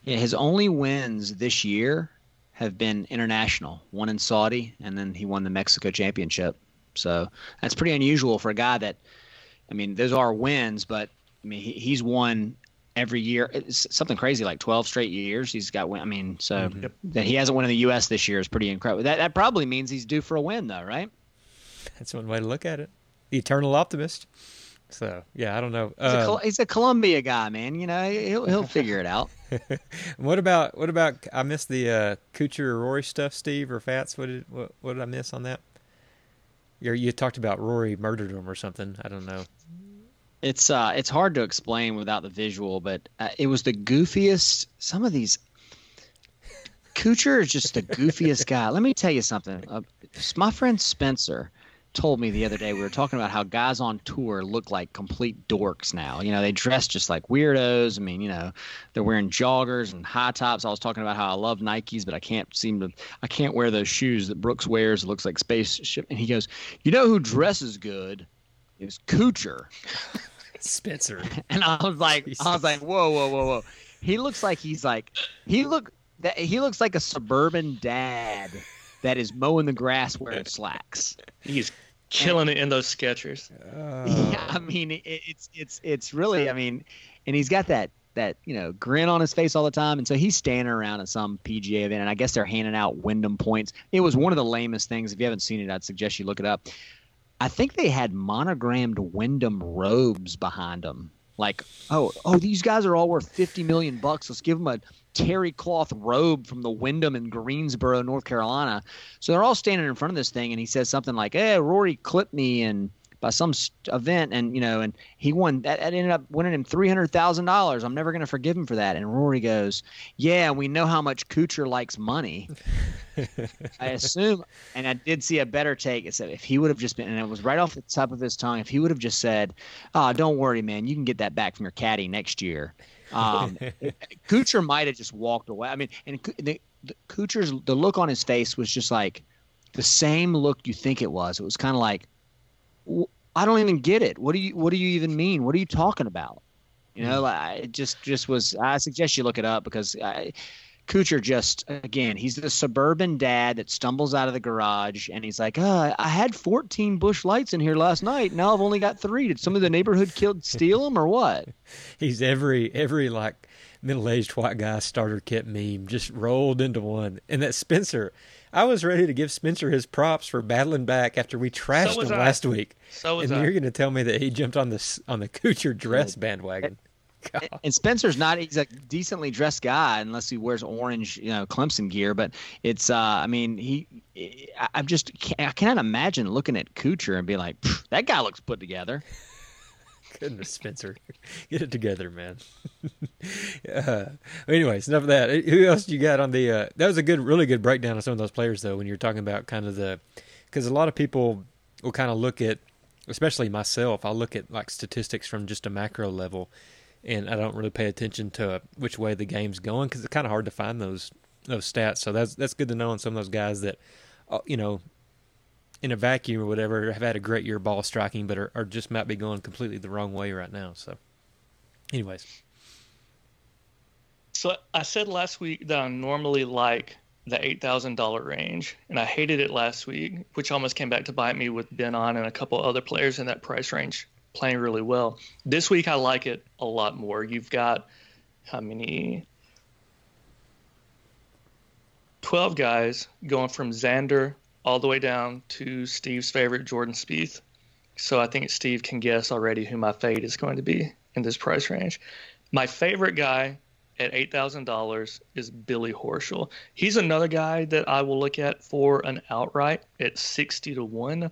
Yeah, his only wins this year have been international. One in Saudi, and then he won the Mexico Championship. So that's pretty unusual for a guy that, I mean, those are wins, but I mean, he, he's won every year. It's something crazy like 12 straight years. He's got win. I mean, so mm-hmm. that he hasn't won in the U.S. this year is pretty incredible. That that probably means he's due for a win, though, right? That's one way to look at it the eternal optimist. So yeah, I don't know. He's, a, um, he's a Columbia guy, man. You know, he'll he'll figure it out. what about what about? I missed the uh, Kuchar Rory stuff, Steve or Fats. What did what, what did I miss on that? You you talked about Rory murdered him or something. I don't know. It's uh it's hard to explain without the visual, but uh, it was the goofiest. Some of these. Kuchar is just the goofiest guy. Let me tell you something. Uh, my friend Spencer told me the other day we were talking about how guys on tour look like complete dorks now. You know, they dress just like weirdos. I mean, you know, they're wearing joggers and high tops. I was talking about how I love Nikes, but I can't seem to I can't wear those shoes that Brooks wears. It looks like spaceship. And he goes, "You know who dresses good is Kuchar." Spencer. And I was like Jesus. I was like, "Whoa, whoa, whoa, whoa." He looks like he's like he look that he looks like a suburban dad that is mowing the grass wearing slacks. He's killing it in those Skechers. Oh. Yeah, I mean it, it's it's it's really I mean, and he's got that that you know grin on his face all the time, and so he's standing around at some PGA event, and I guess they're handing out Wyndham points. It was one of the lamest things. If you haven't seen it, I'd suggest you look it up. I think they had monogrammed Wyndham robes behind them. Like, oh, oh, these guys are all worth fifty million bucks. Let's give them a terry cloth robe from the Wyndham in Greensboro, North Carolina. So they're all standing in front of this thing, and he says something like, "Hey, Rory clipped me and by some event, and you know, and he won. That, that ended up winning him three hundred thousand dollars. I'm never going to forgive him for that. And Rory goes, "Yeah, we know how much Kuchar likes money." I assume, and I did see a better take. It said if he would have just been, and it was right off the top of his tongue, if he would have just said, "Oh, don't worry, man, you can get that back from your caddy next year." Um, Kuchar might have just walked away. I mean, and the, the Kuchar's the look on his face was just like the same look you think it was. It was kind of like, I don't even get it. What do you What do you even mean? What are you talking about? You know, hmm. like, it just just was. I suggest you look it up because I, Kuchar just again, he's the suburban dad that stumbles out of the garage and he's like, oh, I had 14 Busch Lights in here last night. Now I've only got three. Did some of the neighborhood kid steal them or what?" He's every every like middle-aged white guy starter kit meme just rolled into one. And that Spencer, I was ready to give Spencer his props for battling back after we trashed so him I. last week. So and I. you're going to tell me that he jumped on the on the Kuchar dress bandwagon. God. And Spencer's not he's a decently dressed guy unless he wears orange, you know, Clemson gear, but it's uh I mean, he I'm just I cannot imagine looking at Kuchar and being like, that guy looks put together. Goodness, Spencer, get it together, man. uh, anyways, enough of that. Who else you got on the? Uh, that was a good, really good breakdown of some of those players, though. When you're talking about kind of the, because a lot of people will kind of look at, especially myself, I'll look at like statistics from just a macro level, and I don't really pay attention to which way the game's going because it's kind of hard to find those those stats. So that's that's good to know on some of those guys that, uh, you know, in a vacuum or whatever have had a great year ball striking, but are, are just might be going completely the wrong way right now. So, anyways. So I said last week that I normally like the eight thousand dollar range, and I hated it last week, which almost came back to bite me with Ben An and a couple other players in that price range playing really well. This week I like it a lot more. You've got how many? 12 guys going from Xander all the way down to Steve's favorite, Jordan Spieth. So I think Steve can guess already who my fade is going to be in this price range. My favorite guy at $8,000 is Billy Horschel. He's another guy that I will look at for an outright at 60 to 1.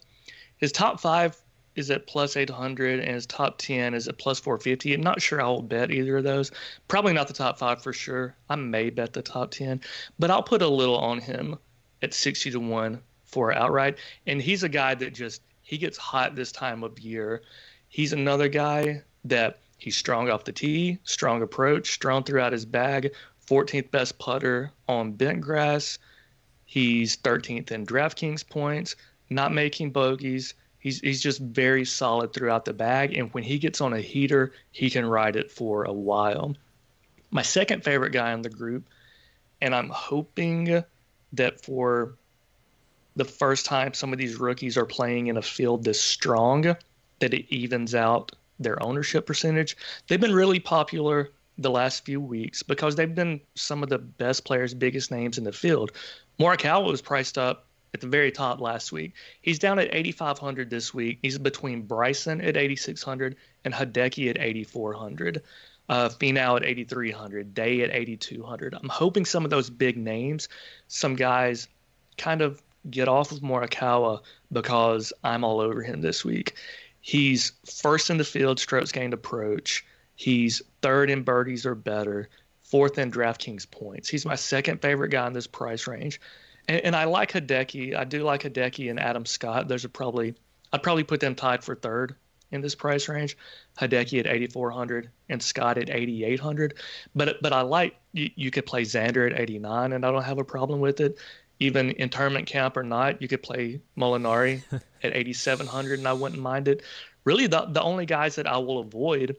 His top five is at plus 800 and his top 10 is at plus 450. I'm not sure I will bet either of those. Probably not the top five for sure. I may bet the top 10, but I'll put a little on him at 60 to 1 for outright. And he's a guy that just he gets hot this time of year. He's another guy that he's strong off the tee, strong approach, strong throughout his bag, 14th best putter on bent grass. He's 13th in DraftKings points, not making bogeys. He's he's just very solid throughout the bag, and when he gets on a heater, he can ride it for a while. My second favorite guy in the group, and I'm hoping that for the first time some of these rookies are playing in a field this strong that it evens out their ownership percentage. They've been really popular the last few weeks because they've been some of the best players, biggest names in the field. Morikawa was priced up at the very top last week. He's down at 8,500 this week. He's between Bryson at 8,600 and Hideki at 8,400. Uh, Finau at 8,300, Day at 8,200. I'm hoping some of those big names, some guys kind of get off of Morikawa because I'm all over him this week. He's first in the field strokes gained approach. He's third in birdies or better, fourth in DraftKings points. He's my second favorite guy in this price range. And, and I like Hideki. I do like Hideki and Adam Scott. There's a probably I'd probably put them tied for third in this price range. Hideki at 8400 and Scott at 8800. But but I like you, you could play Xander at 89 and I don't have a problem with it even in tournament camp or not, you could play Molinari at 8,700 and I wouldn't mind it. Really, the, the only guys that I will avoid,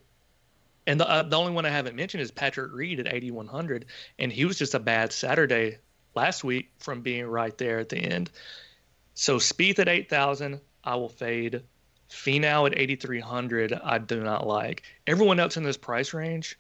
and the, uh, the only one I haven't mentioned is Patrick Reed at 8,100. And he was just a bad Saturday last week from being right there at the end. So Spieth at 8,000, I will fade. Finau at 8,300, I do not like. Everyone else in this price range,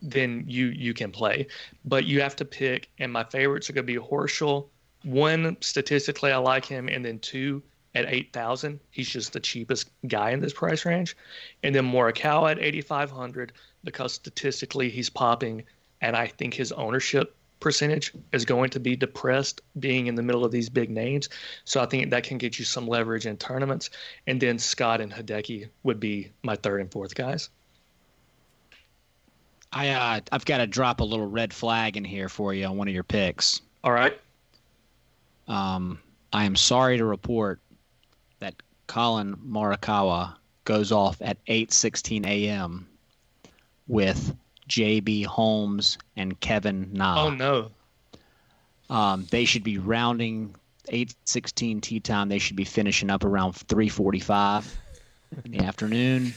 then you you can play, but you have to pick. And my favorites are going to be Horschel, one statistically I like him, and then two at eight thousand, he's just the cheapest guy in this price range, and then Morikawa at eighty five hundred because statistically he's popping, and I think his ownership percentage is going to be depressed being in the middle of these big names. So I think that can get you some leverage in tournaments. And then Scott and Hideki would be my third and fourth guys. I uh, I've got to drop a little red flag in here for you on one of your picks. All right. Um, I am sorry to report that Collin Morikawa goes off at 8:16 a.m. with J.B. Holmes and Kevin Na. Oh no. Um, they should be rounding 8:16 tee time. They should be finishing up around 3:45 in the afternoon.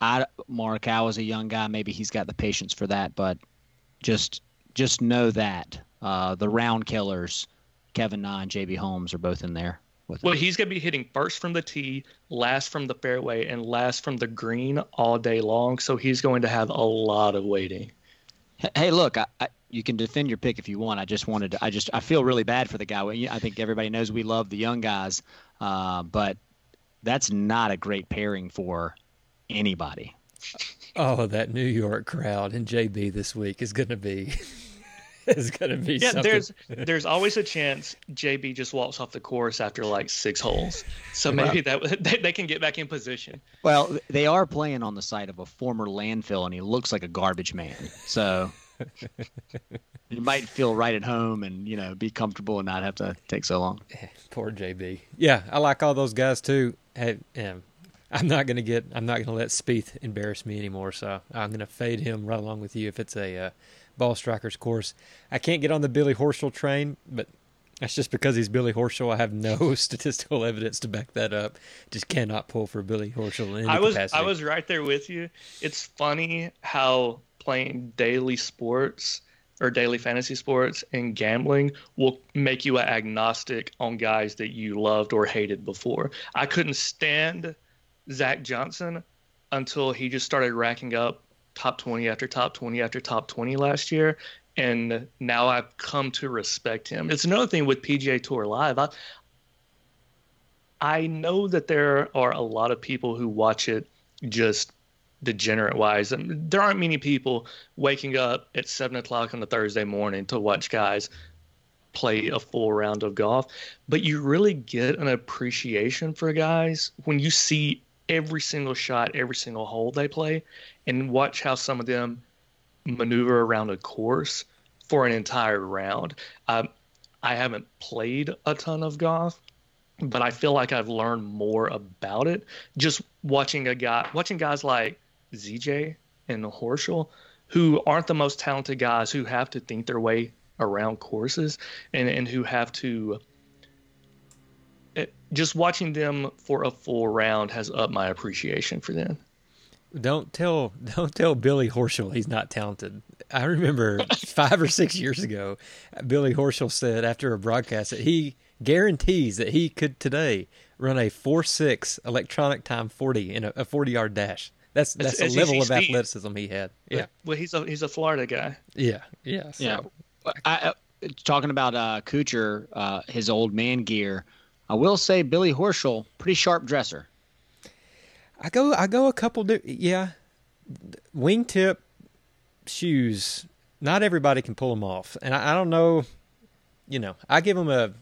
I Morikawa's a young guy. Maybe he's got the patience for that, but just just know that uh, the round killers, Kevin Na and JB Holmes, are both in there. With well, he's going to be hitting first from the tee, last from the fairway, and last from the green all day long. So he's going to have a lot of waiting. Hey, look, I, I, you can defend your pick if you want. I just wanted to. I just I feel really bad for the guy. I think everybody knows we love the young guys, uh, but that's not a great pairing for anybody. Oh, that New York crowd in JB this week is going to be is going to be yeah. Something. There's there's always a chance JB just walks off the course after like six holes, so maybe that they, they can get back in position. Well, they are playing on the site of a former landfill, and he looks like a garbage man. So you might feel right at home and you know be comfortable and not have to take so long. Poor JB. Yeah, I like all those guys too. Hey, um, I'm not gonna get. I'm not gonna let Spieth embarrass me anymore. So I'm gonna fade him right along with you if it's a uh, ball strikers course. I can't get on the Billy Horschel train, but that's just because he's Billy Horschel. I have no statistical evidence to back that up. Just cannot pull for Billy Horschel in any I was capacity. I was right there with you. It's funny how playing daily sports or daily fantasy sports and gambling will make you agnostic on guys that you loved or hated before. I couldn't stand Zach Johnson until he just started racking up top 20 after top 20 after top 20 last year. And now I've come to respect him. It's another thing with PGA Tour Live. I, I know that there are a lot of people who watch it just degenerate wise. And there aren't many people waking up at seven o'clock on a Thursday morning to watch guys play a full round of golf. But you really get an appreciation for guys when you see every single shot, every single hole they play, and watch how some of them maneuver around a course for an entire round. Um, I haven't played a ton of golf, but I feel like I've learned more about it just watching a guy, watching guys like ZJ and Horschel, who aren't the most talented guys, who have to think their way around courses and, and who have to just watching them for a full round has upped my appreciation for them. Don't tell don't tell Billy Horschel he's not talented. I remember five or six years ago, Billy Horschel said after a broadcast that he guarantees that he could today run a four six electronic time forty in a, a forty yard dash. That's that's the level of athleticism he had. Yeah. Well, he's a he's a Florida guy. Yeah. Yeah. So. Yeah. I, I, talking about uh, Kuchar, uh, his old man gear. I will say Billy Horschel, pretty sharp dresser. I go I go a couple di- yeah. Wingtip shoes. Not everybody can pull them off, and I, I don't know. You know, I give him a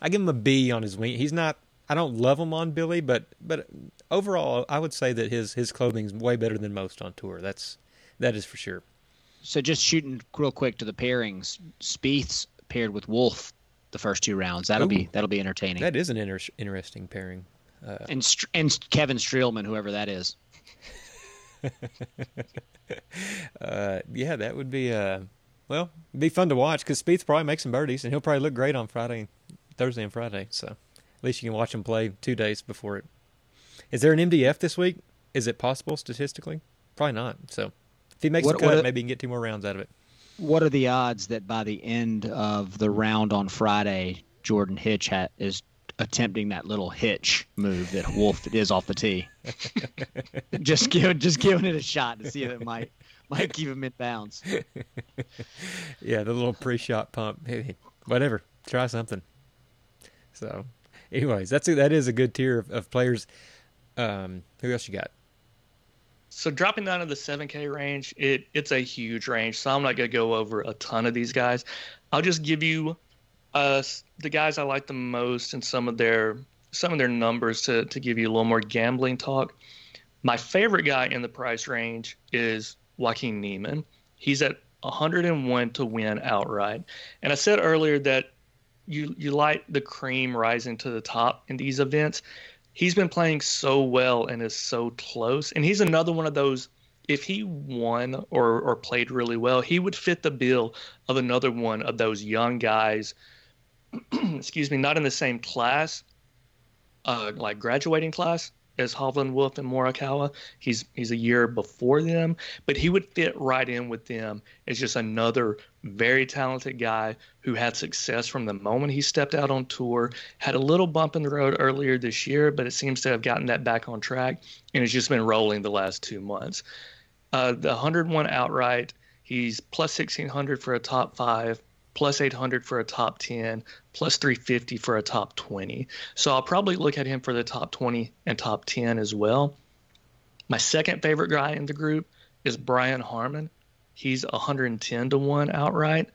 I give him a B on his wing. He's not. I don't love him on Billy, but but overall, I would say that his his clothing's way better than most on tour. That's that is for sure. So just shooting real quick to the pairings. Spieth's paired with Wolff the first two rounds. That'll Ooh, be that'll be entertaining. That is an inter- interesting pairing. Uh, and and Kevin Streelman, whoever that is. uh, yeah, that would be uh, well, be fun to watch because Spieth probably makes some birdies, and he'll probably look great on Friday, Thursday, and Friday. So at least you can watch him play two days before it. Is there an MDF this week? Is it possible statistically? Probably not. So if he makes what, a cut, what, maybe he can get two more rounds out of it. What are the odds that by the end of the round on Friday, Jordan Hitch ha- is attempting that little hitch move that Wolff is off the tee. just giving just giving it a shot to see if it might might keep him in bounds. yeah, the little pre-shot pump. Hey, whatever, try something. So, anyways, that's a, that is a good tier of, of players. Um, who else you got? So dropping down to the 7K range, it it's a huge range. So I'm not gonna go over a ton of these guys. I'll just give you uh, the guys I like the most and some of their some of their numbers to to give you a little more gambling talk. My favorite guy in the price range is Joaquin Niemann. He's at 101 to win outright. And I said earlier that you you like the cream rising to the top in these events. He's been playing so well and is so close. And he's another one of those if he won or or played really well, he would fit the bill of another one of those young guys excuse me, not in the same class, uh, like graduating class as Hovland Wolff and Morikawa. He's he's a year before them, but he would fit right in with them as just another very talented guy who had success from the moment he stepped out on tour. Had a little bump in the road earlier this year, but it seems to have gotten that back on track and has just been rolling the last two months. Uh, the 101 outright, he's plus 1600 for a top five, plus 800 for a top 10, plus 350 for a top 20. So I'll probably look at him for the top 20 and top 10 as well. My second favorite guy in the group is Brian Harman. He's 110 to 1 outright.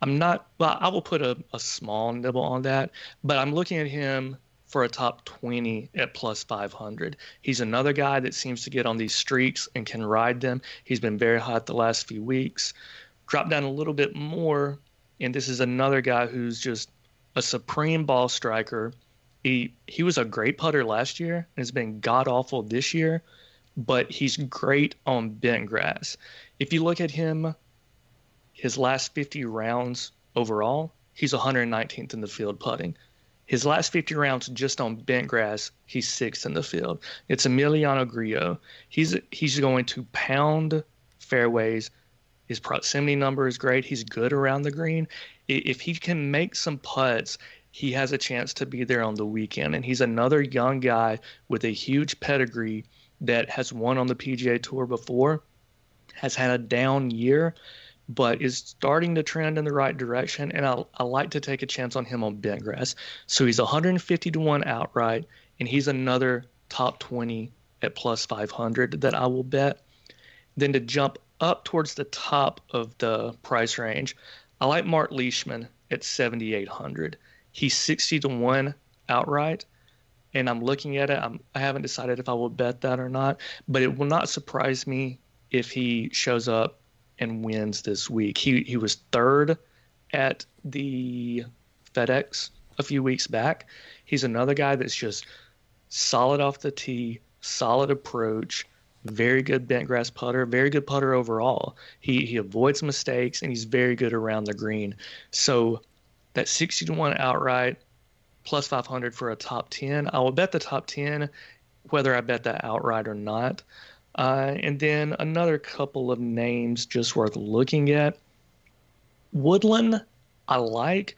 I'm not, well, I will put a, a small nibble on that, but I'm looking at him for a top 20 at plus 500. He's another guy that seems to get on these streaks and can ride them. He's been very hot the last few weeks. Drop down a little bit more and this is another guy who's just a supreme ball striker. He he was a great putter last year and has been god awful this year, but he's great on bent grass. If you look at him, his last 50 rounds overall, he's 119th in the field putting. His last 50 rounds just on bent grass, he's sixth in the field. It's Emiliano Grillo. He's he's going to pound fairways his proximity number is great. He's good around the green. If he can make some putts, he has a chance to be there on the weekend. And he's another young guy with a huge pedigree that has won on the PGA Tour before, has had a down year, but is starting to trend in the right direction. And I, I like to take a chance on him on bent grass. So he's 150 to 1 outright, and he's another top 20 at plus 500 that I will bet. Then to jump up towards the top of the price range, I like Mark Leishman at 7,800. He's 60 to 1 outright. And I'm looking at it. I'm, I haven't decided if I will bet that or not, but it will not surprise me if he shows up and wins this week. He, he was third at the FedEx a few weeks back. He's another guy that's just solid off the tee, solid approach, very good bent grass putter, very good putter overall. He he avoids mistakes and he's very good around the green. So that 60 to 1 outright plus 500 for a top 10. I will bet the top 10 whether I bet that outright or not. Uh, and then another couple of names just worth looking at. Woodland, I like.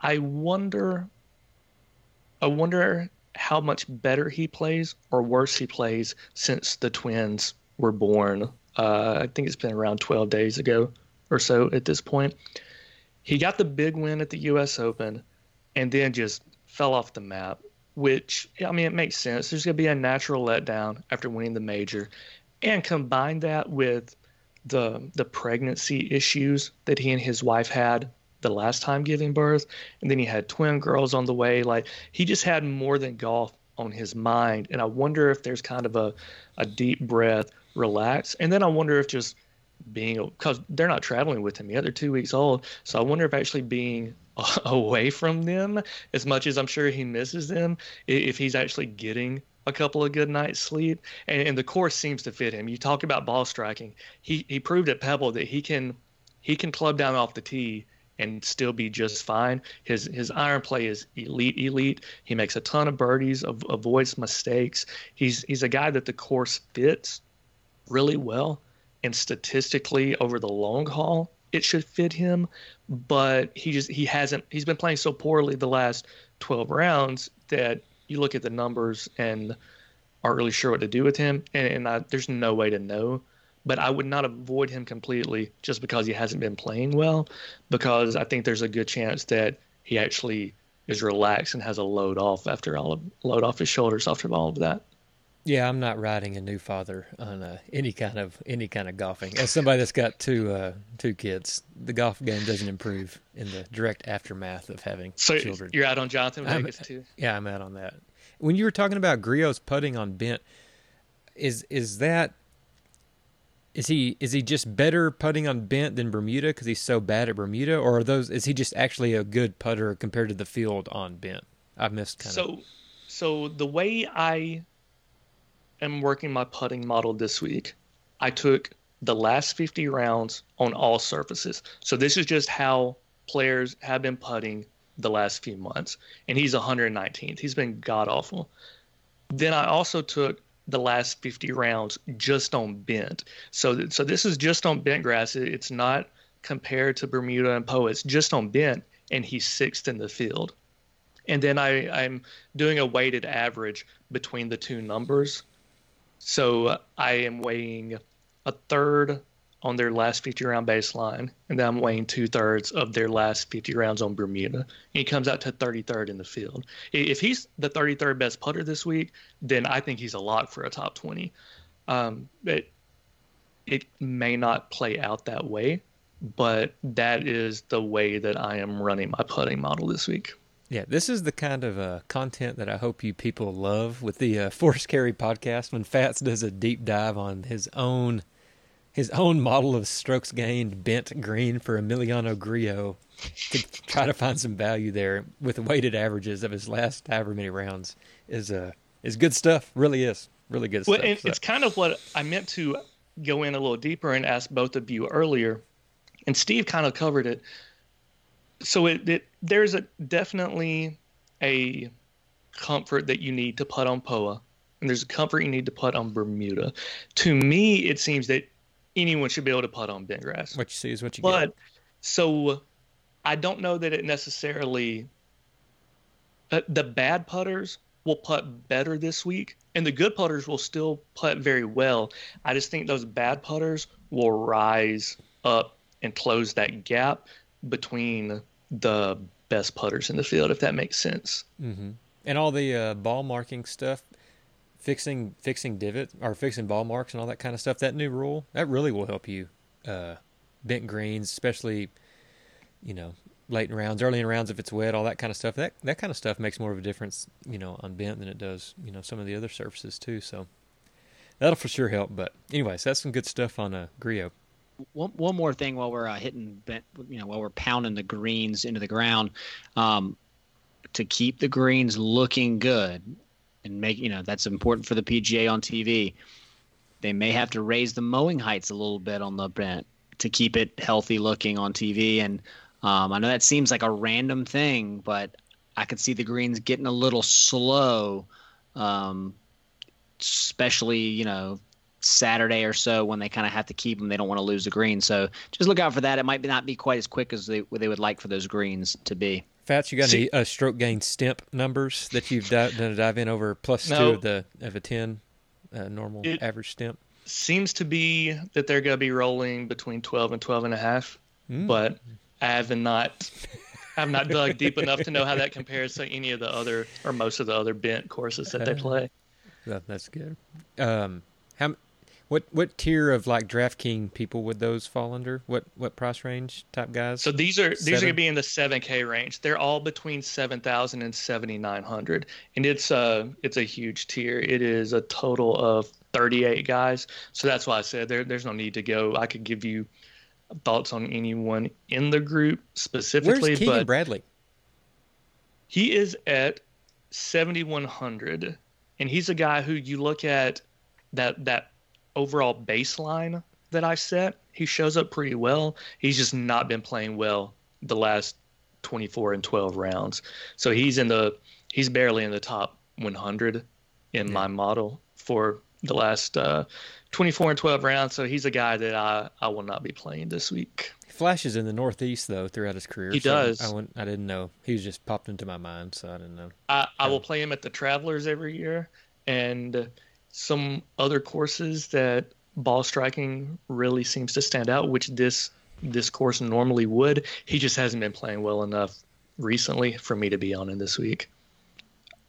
I wonder. I wonder how much better he plays or worse he plays since the twins were born. Uh, I think it's been around 12 days ago or so at this point. He got the big win at the U.S. Open and then just fell off the map, which, I mean, it makes sense. There's going to be a natural letdown after winning the major. And combine that with the the pregnancy issues that he and his wife had the last time giving birth, and then he had twin girls on the way. Like he just had more than golf on his mind, and I wonder if there's kind of a a deep breath, relax, and then I wonder if just being because they're not traveling with him yet; they're two weeks old. So I wonder if actually being away from them, as much as I'm sure he misses them, if he's actually getting a couple of good nights sleep and, and, the course seems to fit him you talk about ball striking he he proved at pebble that he can he can club down off the tee and still be just fine. His his iron play is elite, elite. He makes a ton of birdies, av- avoids mistakes. He's he's a guy that the course fits really well, and statistically over the long haul, it should fit him. But he just he hasn't. He's been playing so poorly the last 12 rounds that you look at the numbers and aren't really sure what to do with him. And, and I, there's no way to know but I would not avoid him completely just because he hasn't been playing well, because I think there's a good chance that he actually is relaxed and has a load off after all of, load off his shoulders after all of that. Yeah, I'm not riding a new father on uh, any kind of any kind of golfing. As somebody that's got two uh, two kids, the golf game doesn't improve in the direct aftermath of having so children. you're out on Jhonattan Vegas too. Yeah, I'm out on that. When you were talking about Grillo's putting on bent, is is that is he is he just better putting on bent than Bermuda because he's so bad at Bermuda, or are those is he just actually a good putter compared to the field on bent? I've missed kind of. So, so the way I am working my putting model this week, I took the last 50 rounds on all surfaces. So this is just how players have been putting the last few months, and he's 119th. He's been god awful. Then I also took the last 50 rounds just on bent. So, so this is just on bent grass. It's not compared to Bermuda and Poa. It's just on bent, and he's sixth in the field and then I, I'm doing a weighted average between the two numbers. So uh, I am weighing a third on their last 50 round baseline, and then I'm weighing two thirds of their last 50 rounds on Bermuda. And he comes out to 33rd in the field. If he's the 33rd best putter this week, then I think he's a lock for a top 20. Um, it, it may not play out that way, but that is the way that I am running my putting model this week. Yeah, this is the kind of uh, content that I hope you people love with the uh, Force Carry podcast. When Fats does a deep dive on his own his own model of strokes gained bent green for Emiliano Grillo to try to find some value there with weighted averages of his last however many rounds is uh is good stuff. Really is really good Well, stuff. So- it's kind of what I meant to go in a little deeper and ask both of you earlier, and Steve kind of covered it. So it, it there's a definitely a comfort that you need to put on Poa, and there's a comfort you need to put on Bermuda. To me, it seems that anyone should be able to put on bent grass. what you see is what you get But get. so I don't know that it necessarily. Uh, the bad putters will putt better this week, and the good putters will still putt very well. I just think those bad putters will rise up and close that gap between the best putters in the field, if that makes sense. hmm And all the uh, ball marking stuff, fixing fixing divot or fixing ball marks and all that kind of stuff. That new rule that really will help you uh, bent greens, especially you know late in rounds, early in rounds if it's wet, all that kind of stuff. That that kind of stuff makes more of a difference, you know, on bent than it does, you know, some of the other surfaces too. So that'll for sure help. But anyways, that's some good stuff on uh, Grillo. one, one more thing while we're uh, hitting, bent, you know, while we're pounding the greens into the ground, um, to keep the greens looking good and make, you know, that's important for the PGA on TV. They may have to raise the mowing heights a little bit on the bent to keep it healthy looking on TV. And um, I know that seems like a random thing, but I could see the greens getting a little slow, um, especially you know Saturday or so when they kind of have to keep them. They don't want to lose the green. So just look out for that. It might not be quite as quick as they they would like for those greens to be. Fats, you got See- any uh, stroke gain stimp numbers that you've done a dive in over plus two No. of the of a ten uh, normal It- average stimp? Seems to be that they're going to be rolling between 12 and 12 and a half, Mm. but I have not. I've not dug deep enough to know how that compares to any of the other or most of the other bent courses that they Uh, play. That, that's good. Um, how, what what tier of like DraftKings people would those fall under? What what price range type guys? So these are these are going to be in the 7K range. They're all between 7,000 and 7,900, and it's a it's a huge tier. It is a total of 38 guys. So that's why I said there there's no need to go. I could give you thoughts on anyone in the group specifically, Where's Keegan but Bradley? he is at 7100 and he's a guy who you look at that that overall baseline that I set, he shows up pretty well. He's just not been playing well the last 24 and 12 rounds. So he's in the he's barely in the top 100 in my model for the last uh, 24 and 12 rounds. So he's a guy that I I will not be playing this week. He flashes in the Northeast though throughout his career. He so does. I, wouldn't- I didn't know. He was just popped into my mind, so I didn't know. I, I will play him at the Travelers every year and some other courses that ball striking really seems to stand out, which this this course normally would. He just hasn't been playing well enough recently for me to be on him this week.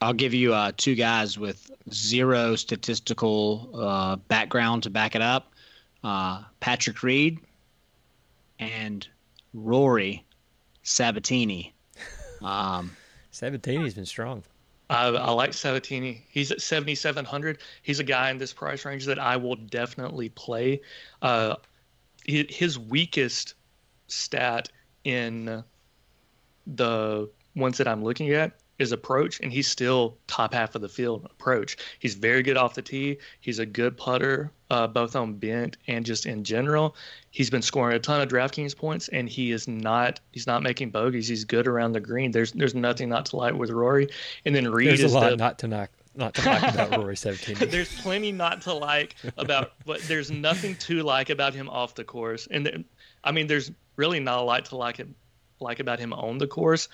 I'll give you uh, two guys with zero statistical uh, background to back it up uh, Patrick Reed and Rory Sabatini. Um, Sabatini's been strong. I, I like Sabbatini. He's at 7,700. He's a guy in this price range that I will definitely play. Uh, his weakest stat in the ones that I'm looking at is approach, and he's still top half of the field approach. He's very good off the tee. He's a good putter, uh, both on bent and just in general. He's been scoring a ton of DraftKings points, and he is not he's not making bogeys. He's good around the green. There's there's nothing not to like with Rory. And then Reed there's is a lot the, not to knock not to like about Rory Sabbatini. there's plenty not to like about, but there's nothing to like about him off the course. And the, I mean, there's really not a lot to like it, like about him on the course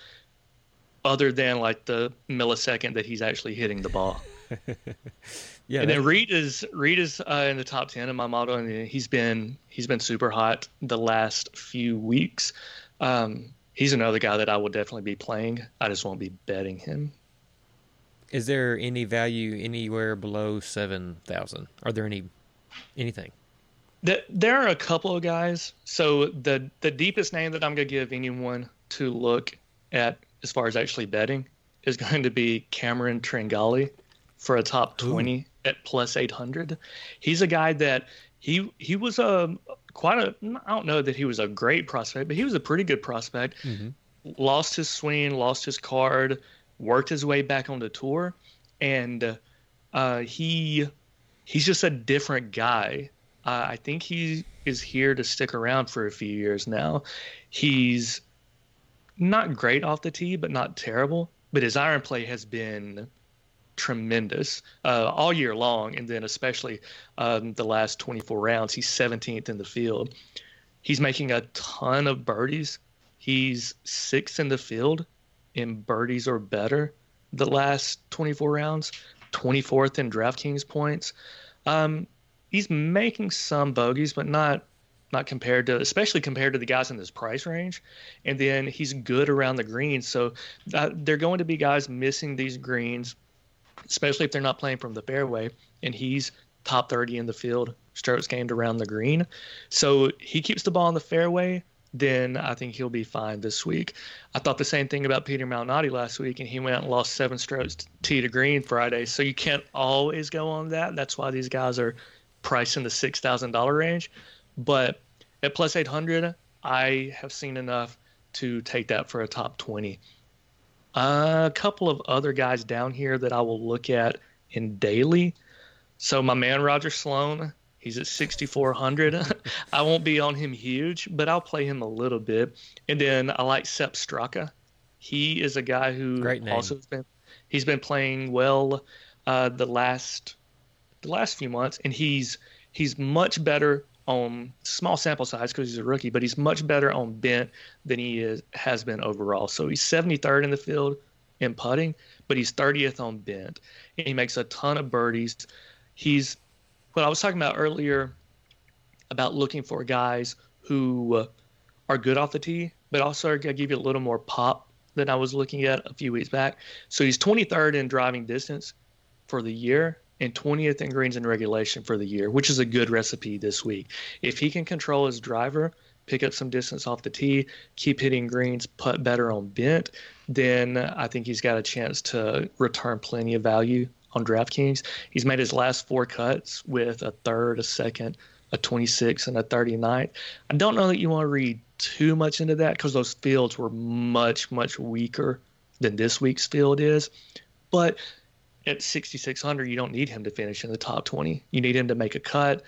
other than like the millisecond that he's actually hitting the ball. yeah, and then Reed is Reed is uh, in the top ten in my model, and he's been he's been super hot the last few weeks. Um, he's another guy that I will definitely be playing. I just won't be betting him. is there any value anywhere below seven thousand? Are there any anything? The, there are a couple of guys. So the the deepest name that I'm going to give anyone to look at as far as actually betting is going to be Cameron Tringale for a top 20 at plus 800. He's a guy that he he was a quite a I don't know that he was a great prospect, but he was a pretty good prospect. Lost his swing, lost his card, worked his way back on the tour, and uh, he he's just a different guy. Uh, I think he is here to stick around for a few years now. He's not great off the tee, but not terrible. But his iron play has been tremendous uh, all year long, and then especially um, the last 24 rounds. He's 17th in the field. He's making a ton of birdies. He's sixth in the field in birdies or better the last 24 rounds, 24th in DraftKings points. Um, he's making some bogeys, but not not compared to, especially compared to the guys in this price range. And then he's good around the greens, so uh, they're going to be guys missing these greens, especially if they're not playing from the fairway. And he's top 30 in the field, strokes gained around the green. So he keeps the ball in the fairway. Then I think he'll be fine this week. I thought the same thing about Peter Malnati last week, and he went out and lost seven strokes tee to green Friday. So you can't always go on that. That's why these guys are priced in the six thousand dollar range. But at plus eight hundred, I have seen enough to take that for a top a couple of other guys down here that I will look at in daily. So my man Roger Sloan, he's at 6400. I won't be on him huge, but I'll play him a little bit. And then I like Sepp Straka. He is a guy who also has been he's been playing well uh, the last the last few months, and he's he's much better on small sample size because he's a rookie, but he's much better on bent than he is has been overall. So he's 73rd in the field in putting, but he's 30th on bent, and he makes a ton of birdies. He's what I was talking about earlier about looking for guys who uh, are good off the tee, but also are going to give you a little more pop than I was looking at a few weeks back. So he's 23rd in driving distance for the year and 20th in greens in regulation for the year, which is a good recipe this week. If he can control his driver, pick up some distance off the tee, keep hitting greens, putt better on bent, then I think he's got a chance to return plenty of value on DraftKings. He's made his last four cuts with a third, a second, a 26, and a 39. I don't know that you want to read too much into that because those fields were much, much weaker than this week's field is. But at 6,600, you don't need him to finish in the top 20. You need him to make a cut.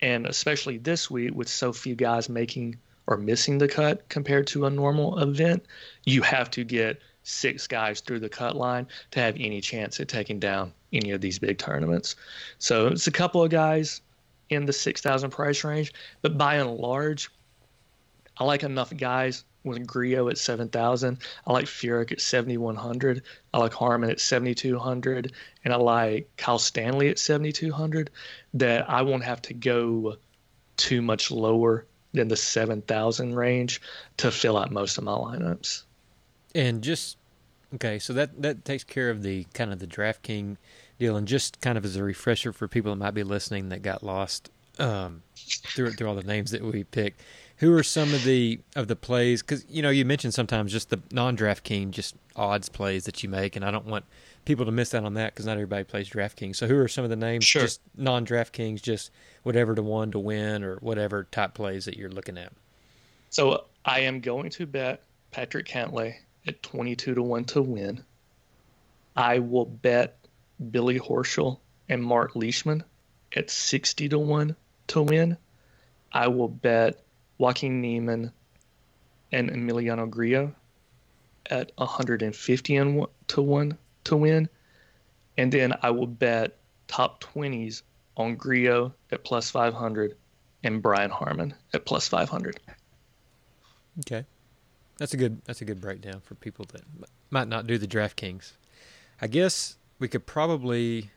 And especially this week, with so few guys making or missing the cut compared to a normal event, you have to get six guys through the cut line to have any chance at taking down any of these big tournaments. So it's a couple of guys in the 6,000 price range, but by and large, I like enough guys with Grillo at 7,000. I like Furyk at 7,100. I like Harman at 7,200. And I like Kyle Stanley at 7,200 that I won't have to go too much lower than the 7,000 range to fill out most of my lineups. And just Okay, so that that takes care of the kind of the DraftKings deal, and just kind of as a refresher for people that might be listening that got lost um, through through all the names that we picked. Who are some of the of the plays? Because you know you mentioned sometimes just the non DraftKings, just odds plays that you make, and I don't want people to miss out on that because not everybody plays DraftKings. So who are some of the names? Sure. Just non DraftKings, just whatever to one to win or whatever type plays that you're looking at. So I am going to bet Patrick Cantlay at 22 to 1 to win. I will bet Billy Horschel and Mark Leishman at 60 to 1 to win. I will bet Joaquin Niemann and Emiliano Grillo at 150 and one- to 1 to win. And then I will bet top 20s on Grillo at plus 500 and Brian Harman at plus 500. Okay, that's a good that's a good breakdown for people that might not do the DraftKings. I guess we could probably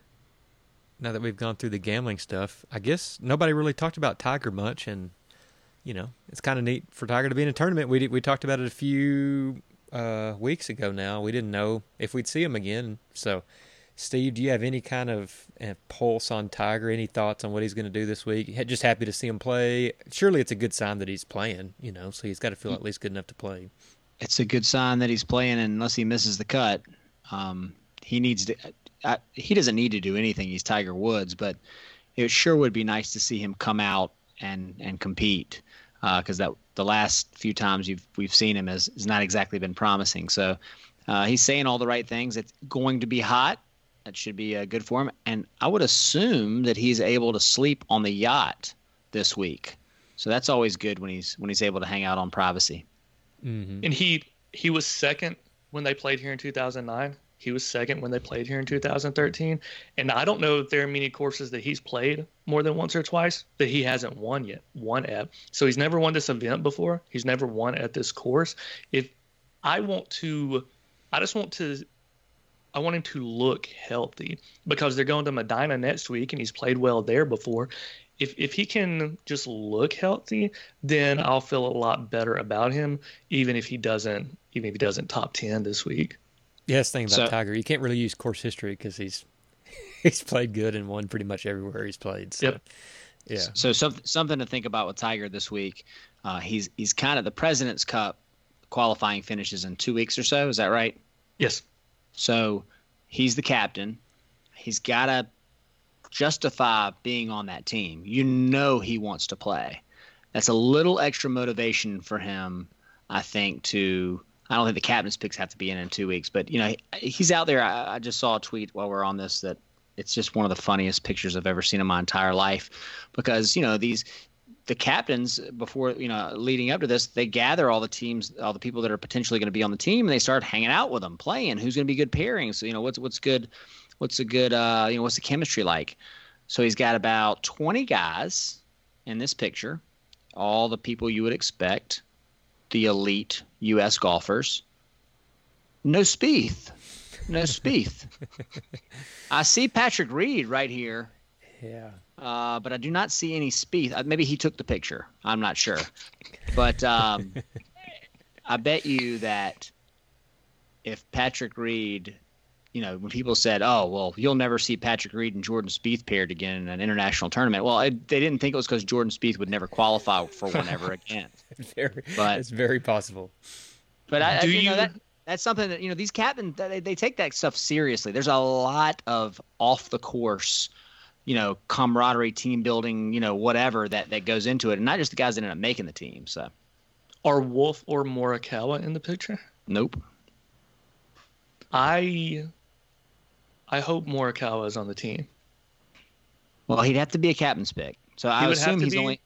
now that we've gone through the gambling stuff. I guess nobody really talked about Tiger much, and you know it's kind of neat for Tiger to be in a tournament. We we talked about it a few uh, weeks ago. Now we didn't know if we'd see him again. So, Steve, do you have any kind of uh, pulse on Tiger? Any thoughts on what he's going to do this week? Just happy to see him play. Surely it's a good sign that he's playing. You know, so he's got to feel at least good enough to play. It's a good sign that he's playing unless he misses the cut. Um, he needs to. I, he doesn't need to do anything. He's Tiger Woods, but it sure would be nice to see him come out and and compete because that the last few times you've we've seen him has, has not exactly been promising. So uh, he's saying all the right things. It's going to be hot. That should be uh, good for him. And I would assume that he's able to sleep on the yacht this week. So that's always good when he's when he's able to hang out on privacy. Mm-hmm. and he he was second when they played here in 2009 he was second when they played here in 2013 and i don't know if there are many courses that he's played more than once or twice that he hasn't won yet one at so he's never won this event before he's never won at this course if i want to i just want to I want him to look healthy because they're going to Medinah next week and he's played well there before. If if he can just look healthy, then I'll feel a lot better about him, even if he doesn't even if he doesn't top ten this week. Yeah, that's the thing about So- Tiger. You can't really use course history because he's he's played good and won pretty much everywhere he's played. So, Yep. yeah. So something something to think about with Tiger this week. Uh, he's he's kind of the President's Cup qualifying finishes in two weeks or so. Is that right? Yes. So he's the captain. He's got to justify being on that team. You know he wants to play. That's a little extra motivation for him, I think. To I don't think the captain's picks have to be in in two weeks, but you know he, he's out there. I, I just saw a tweet while we're on this that it's just one of the funniest pictures I've ever seen in my entire life, because you know these the captains before you know leading up to this they gather all the teams all the people that are potentially going to be on the team and they start hanging out with them playing who's going to be good pairings you know what's what's good what's a good uh you know what's the chemistry like so he's got about 20 guys in this picture all the people you would expect the elite us golfers no Spieth. no Spieth. i see patrick reed right here Yeah. uh, but I do not see any Spieth. Uh, Maybe he took the picture. I'm not sure. But um, I bet you that if Patrick Reed, you know, when people said, "Oh, well, you'll never see Patrick Reed and Jordan Spieth paired again in an international tournament," well, I, they didn't think it was because Jordan Spieth would never qualify for one ever again. Very, But- it's very possible. But I, I Do you know that that's something that you know these captains they, they take that stuff seriously. There's a lot of off the course, you know, camaraderie, team building, you know, whatever that that goes into it, and not just the guys that end up making the team. So Are Wolff or Morikawa in the picture? nope. I I hope Morikawa is on the team. Well, he'd have to be a captain's pick. So I He would assume he's be? only.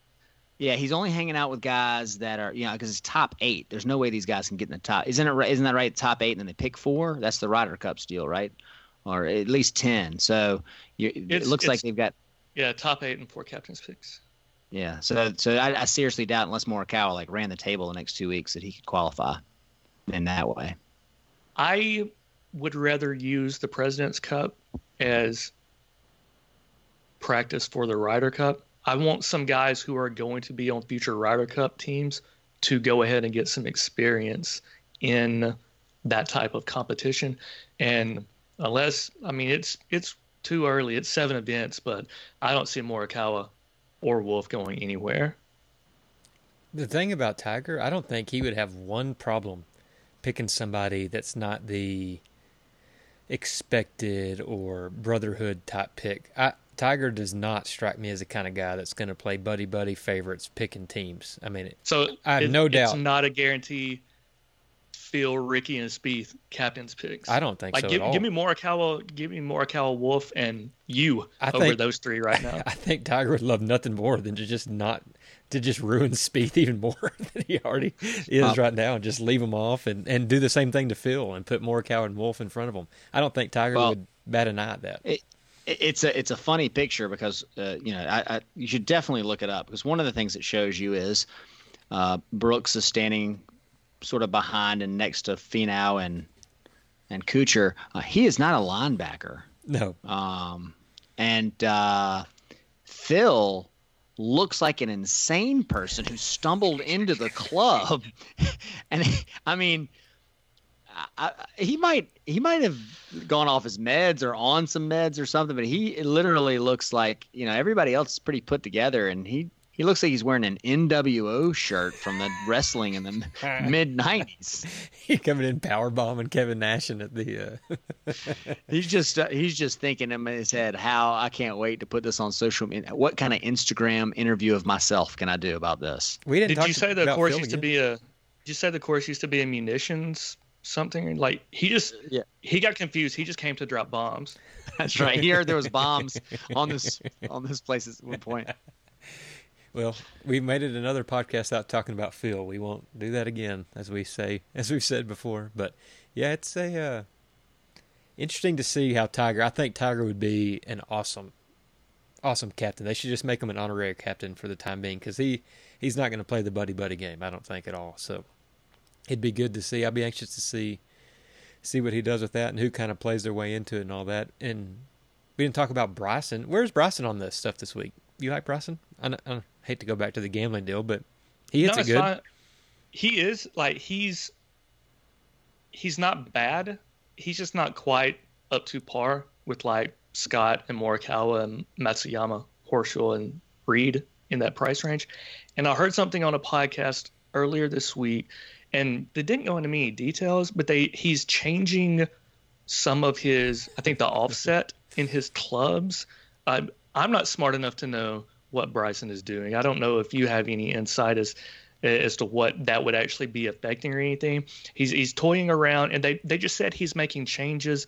Yeah, he's only hanging out with guys that are, you know, because it's top eight. There's no way these guys can get in the top. Isn't it? Isn't that right? Top eight, and then they pick four. That's the Ryder Cup deal, right? Or at least ten. So you, it looks like they've got Yeah, top eight and four captains picks. Yeah, so so I, I seriously doubt unless Morikawa like ran the table the next two weeks that he could qualify in that way. I would rather use the President's Cup as practice for the Ryder Cup. I want some guys who are going to be on future Ryder Cup teams to go ahead and get some experience in that type of competition. And unless I mean it's it's too early. It's seven events, but I don't see Morikawa or Wolff going anywhere. The thing about Tiger, I don't think he would have one problem picking somebody that's not the expected or brotherhood type pick. I, Tiger does not strike me as the kind of guy that's going to play buddy buddy favorites picking teams. I mean, so I have it, no doubt. It's not a guarantee. Phil Rickie, and Spieth captains picks. I don't think like, so give, at all. Give me Morikawa, give me Morikawa, Wolff, and you I over think- those three right now. I think Tiger would love nothing more than to just not to just ruin Spieth even more than he already is Uh, right now, and just leave him off and, and do the same thing to Phil and put Morikawa and Wolff in front of him. I don't think Tiger Well- would bat an eye at that. It- it's a it's a funny picture because uh, you know I, I you should definitely look it up because one of the things it shows you is uh, Brooks is standing sort of behind and next to Finau and and Kuchar. Uh, he is not a linebacker, No, um, and uh, Phil looks like an insane person who stumbled into the club, and I mean. I, he might he might have gone off his meds or on some meds or something, but he literally looks like you know everybody else is pretty put together, and he he looks like he's wearing an NWO shirt from the wrestling in the mid '90s. he coming in power bombing Kevin Nash and at the. Uh, He's just uh, he's just thinking in his head, how I can't wait to put this on social media. What kind of Instagram interview of myself can I do about this? we didn't. Did talk you say the course used to be a? Did you say the course used to be a munitions something? Like he just Yeah. he got confused. He just came to drop bombs. That's right. here there was bombs on this on this place at one point. Well, we made it another podcast out talking about Phil. We won't do that again, as we say, as we've said before. But yeah, it's a uh, interesting to see how Tiger. I think Tiger would be an awesome, awesome captain. They should just make him an honorary captain for the time being because he he's not going to play the buddy buddy game. I don't think at all. So it'd be good to see. I'd be anxious to see see what he does with that and who kind of plays their way into it and all that. And we didn't talk about Bryson. Where's Bryson on this stuff this week? You like Bryson? I, I hate to go back to the gambling deal, but he hits no, it good. fine. He is like he's he's not bad. He's just not quite up to par with like Scott and Morikawa and Matsuyama, Horschel and Reed in that price range. And I heard something on a podcast earlier this week, and they didn't go into many details, but they he's changing some of his I think the offset in his clubs. I'm not smart enough to know what Bryson is doing. I don't know if you have any insight as as to what that would actually be affecting or anything. He's he's toying around, and they they just said he's making changes,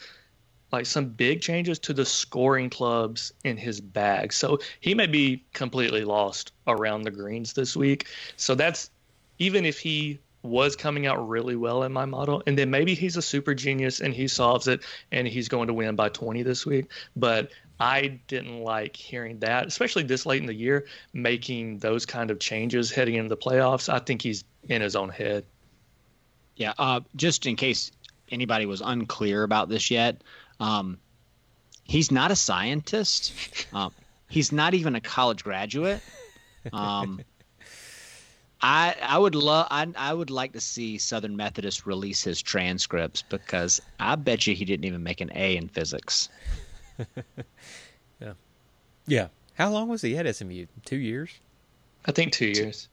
like some big changes to the scoring clubs in his bag. So he may be completely lost around the greens this week. So that's even if he was coming out really well in my model, and then maybe he's a super genius and he solves it and he's going to win by 20 this week. But I didn't like hearing that, especially this late in the year, making those kind of changes heading into the playoffs. I think he's in his own head. Yeah, uh, just in case anybody was unclear about this yet, um, he's not a scientist. Um, he's not even a college graduate. Um, I I would love I I would like to see Southern Methodist release his transcripts because I bet you he didn't even make an A in physics. Yeah. Yeah. How long was he at SMU? Two years? I think two years.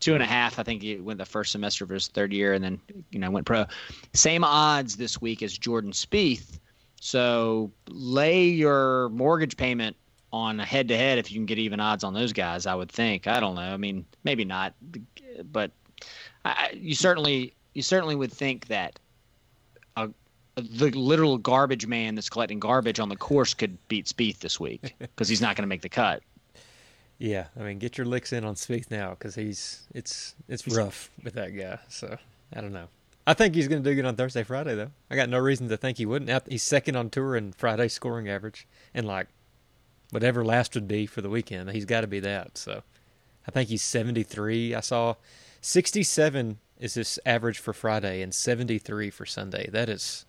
Two and a half. I think he went the first semester of his third year, and then you know went pro. Same odds this week as Jordan Spieth. So lay your mortgage payment on a head to head if you can get even odds on those guys. I would think. I don't know. I mean, maybe not, but I, you certainly you certainly would think that the literal garbage man that's collecting garbage on the course could beat Spieth this week because he's not going to make the cut. Yeah. I mean, get your licks in on Spieth now because he's it's it's rough with that guy. So I don't know. I think he's going to do good on Thursday, Friday though. I got no reason to think he wouldn't. He's second on tour in Friday scoring average, and like whatever last would be for the weekend, he's got to be that. So I think he's seventy three. I saw sixty seven is his average for Friday and seventy three for Sunday. That is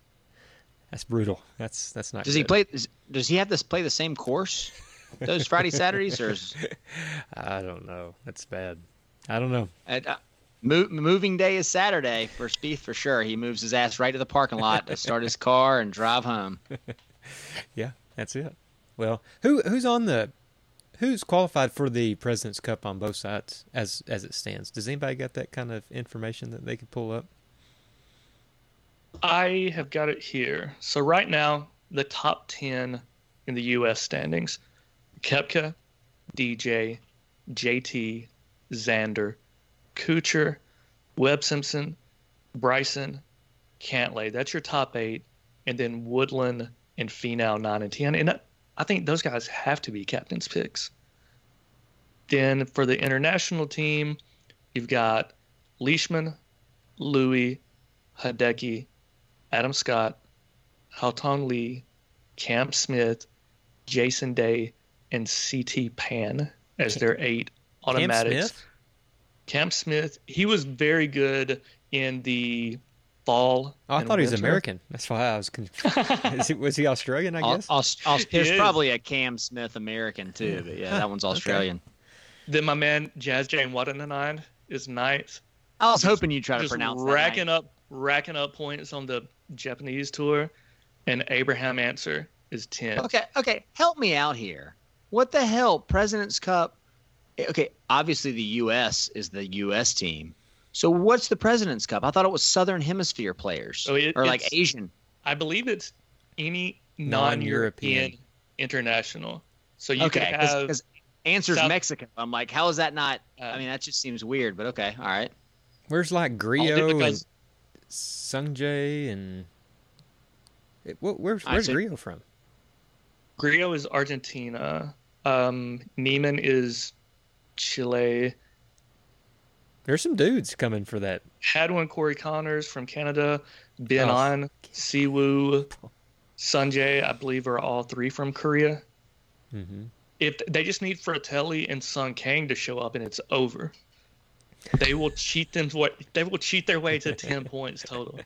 that's brutal. That's that's not. Does he play? Does he have to play the same course those Friday Saturdays, or is, I don't know. That's bad. I don't know. Uh, mo- moving day is Saturday for Spieth for sure. He moves his ass right to the parking lot to start his car and drive home. Yeah, that's it. Well, who who's on the who's qualified for the President's Cup on both sides as as it stands? Does anybody got that kind of information that they could pull up? I have got it here. So right now, the top ten in the U.S. standings: Koepka, DJ, JT, Xander, Kuchar, Webb Simpson, Bryson, Cantlay. That's your top eight, and then Woodland and Finau nine and ten. And I think those guys have to be captain's picks. Then for the international team, you've got Leishman, Louis, Hideki, Adam Scott, Haotong Li, Cam Smith, Jason Day, and CT Pan as their eight automatics. Cam Smith? Cam Smith, he was very good in the fall. Oh, I and thought he was. American. That's why I was. Con- he, was he Australian? I guess. Aus- Aus- there's is. probably a Cam Smith American too, but yeah, that one's Australian. Then my man Jazz Janewattananond is ninth. I was hoping you'd try to just pronounce racking that. up racking up points on the Japanese tour, and Abraham Ancer is ten. Okay, okay, help me out here. What the hell, President's Cup? Okay, obviously the U.S. is the U.S. team. So what's the President's Cup? I thought it was Southern Hemisphere players So it- or like Asian. I believe it's any Non-European. non-European international. So you Okay, could have because Ancer's South- Mexican. I'm like, how is that not? Uh, I mean, that just seems weird. But okay, all right. Where's like all Grillo the- and because Sungjae and it, wh- where's where's see. Grillo from? Grillo is Argentina. Um, Niemann is Chile. There's some dudes coming for that. Hadwin Corey Conners from Canada. Ben Oh. On, Siwoo, Sungjae, I believe are all three from Korea. hmm If they just need Fratelli and Sung Kang to show up and it's over. They will cheat them what they will cheat their way to ten points total.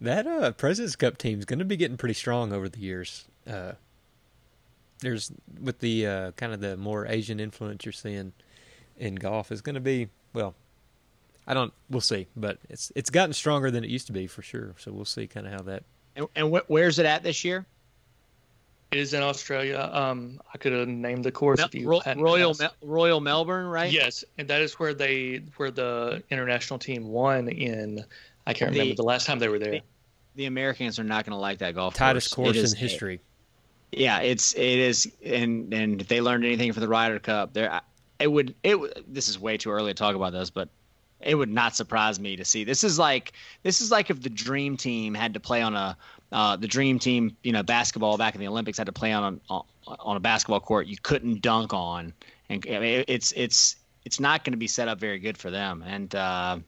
That uh, President's Cup team is going to be getting pretty strong over the years. Uh, there's with the uh, kind of the more Asian influence you're seeing in golf is going to be well. I don't. We'll see, but it's it's gotten stronger than it used to be for sure. So we'll see kind of how that. And, and wh- where's it at this year? It is in Australia. Um, I could have named the course Mel- if you Ro- hadn't Royal asked. Mel- Royal Melbourne, right? Yes, and that is where they where the international team won in. I can't The- remember the last time they were there. the- The Americans are not going to like that golf Tightest course. course in is- history. Yeah, it's it is, and and if they learned anything from the Ryder Cup, there it would it. This is way too early to talk about this, but it would not surprise me to see. This is like this is like if the Dream Team had to play on a uh, the Dream Team, you know, basketball back in the Olympics had to play on on, on a basketball court you couldn't dunk on, and I mean, it's it's it's not going to be set up very good for them. And uh,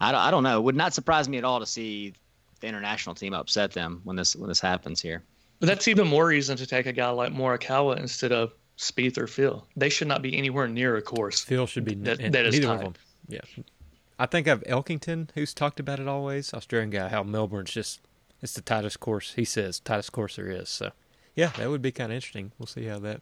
I don't I don't know. It would not surprise me at all to see the international team upset them when this when this happens here. But that's even more reason to take a guy like Morikawa instead of Spieth or Phil. They should not be anywhere near a course. Phil should be That- n- that is neither one of them. Yeah, I think of Elkington, who's talked about it always. Australian guy, how Melbourne's just it's the tightest course. He says tightest course there is. So yeah, that would be kind of interesting. We'll see how that.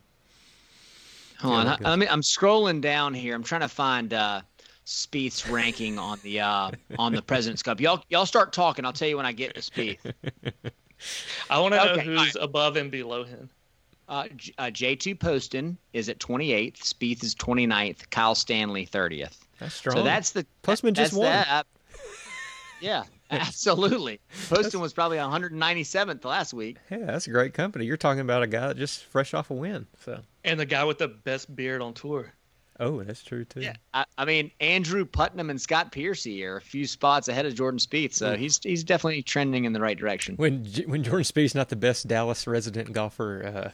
Hold on. I, I mean, I'm scrolling down here. I'm trying to find uh, Spieth's ranking on the uh, on the President's Cup. Y'all, y'all start talking. I'll tell you when I get to Spieth. I want to know Okay, who's above and below him. Uh, J- uh, JT Poston is at 28th. Spieth is 29th. Kyle Stanley 30th. That's strong. So that's the Postman just that's won. that. Yeah, absolutely. Poston was probably 197th last week. yeah, that's a great company. You're talking about a guy that just fresh off a win. So And the guy with the best beard on tour. oh, that's true too. Yeah, I, I mean Andrew Putnam and Scott Piercy are a few spots ahead of Jordan Spieth, so he's he's definitely trending in the right direction. When J- when Jordan Spieth's not the best Dallas resident golfer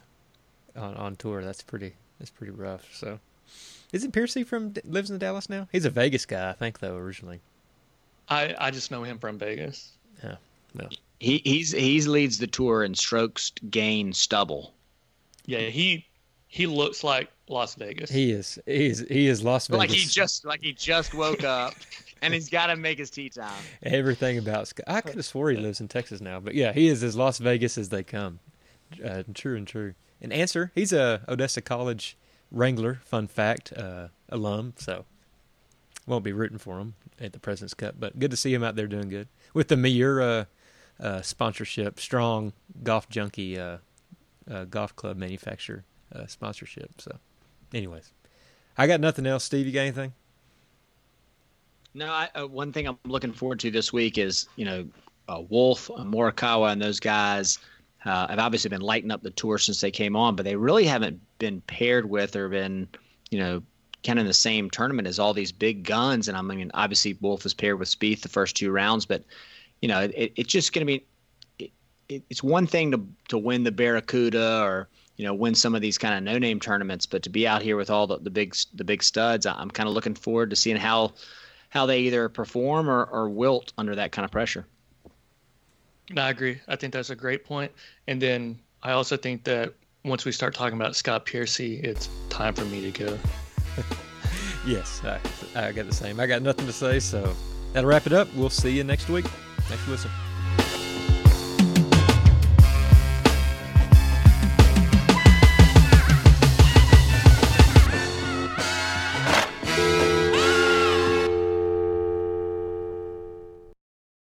uh, on on tour, that's pretty that's pretty rough. So, isn't Piercy from lives in Dallas now? He's a Vegas guy, I think, though originally. I, I just know him from Vegas. Yeah, no. He he's he's leads the tour in strokes gain stubble. Yeah, he he looks like Las Vegas. He is he is he is Las Vegas. Like he just like he just woke up and he's got to make his tee time. everything about. Sc- I could have swore he lives in Texas now, but yeah, he is as Las Vegas as they come. Uh, true and true. And Ancer, he's a Odessa College Wrangler. Fun fact, uh, alum. So won't be rooting for him at the President's Cup, but good to see him out there doing good with the Miura uh, sponsorship, strong golf junkie uh, uh, golf club manufacturer uh, sponsorship. So, anyways, I got nothing else. Steve, you got anything? No, I, uh, one thing I'm looking forward to this week is you know uh, Wolff, Morikawa, and those guys uh, have obviously been lighting up the tour since they came on, but they really haven't been paired with or been you know kind of in the same tournament as all these big guns. And I mean, obviously Wolff is paired with Spieth the first two rounds, but you know it, it's just going to be it, it, it's one thing to to win the Barracuda or you know win some of these kind of no name tournaments, but to be out here with all the, the big the big studs, I'm kind of looking forward to seeing how how they either perform or, or wilt under that kind of pressure. No, I agree. I think that's a great point. And then I also think that once we start talking about Scott Piercy, it's time for me to go. Yes, I, I got the same. I got nothing to say, so that'll wrap it up. We'll see you next week. Thanks for listening.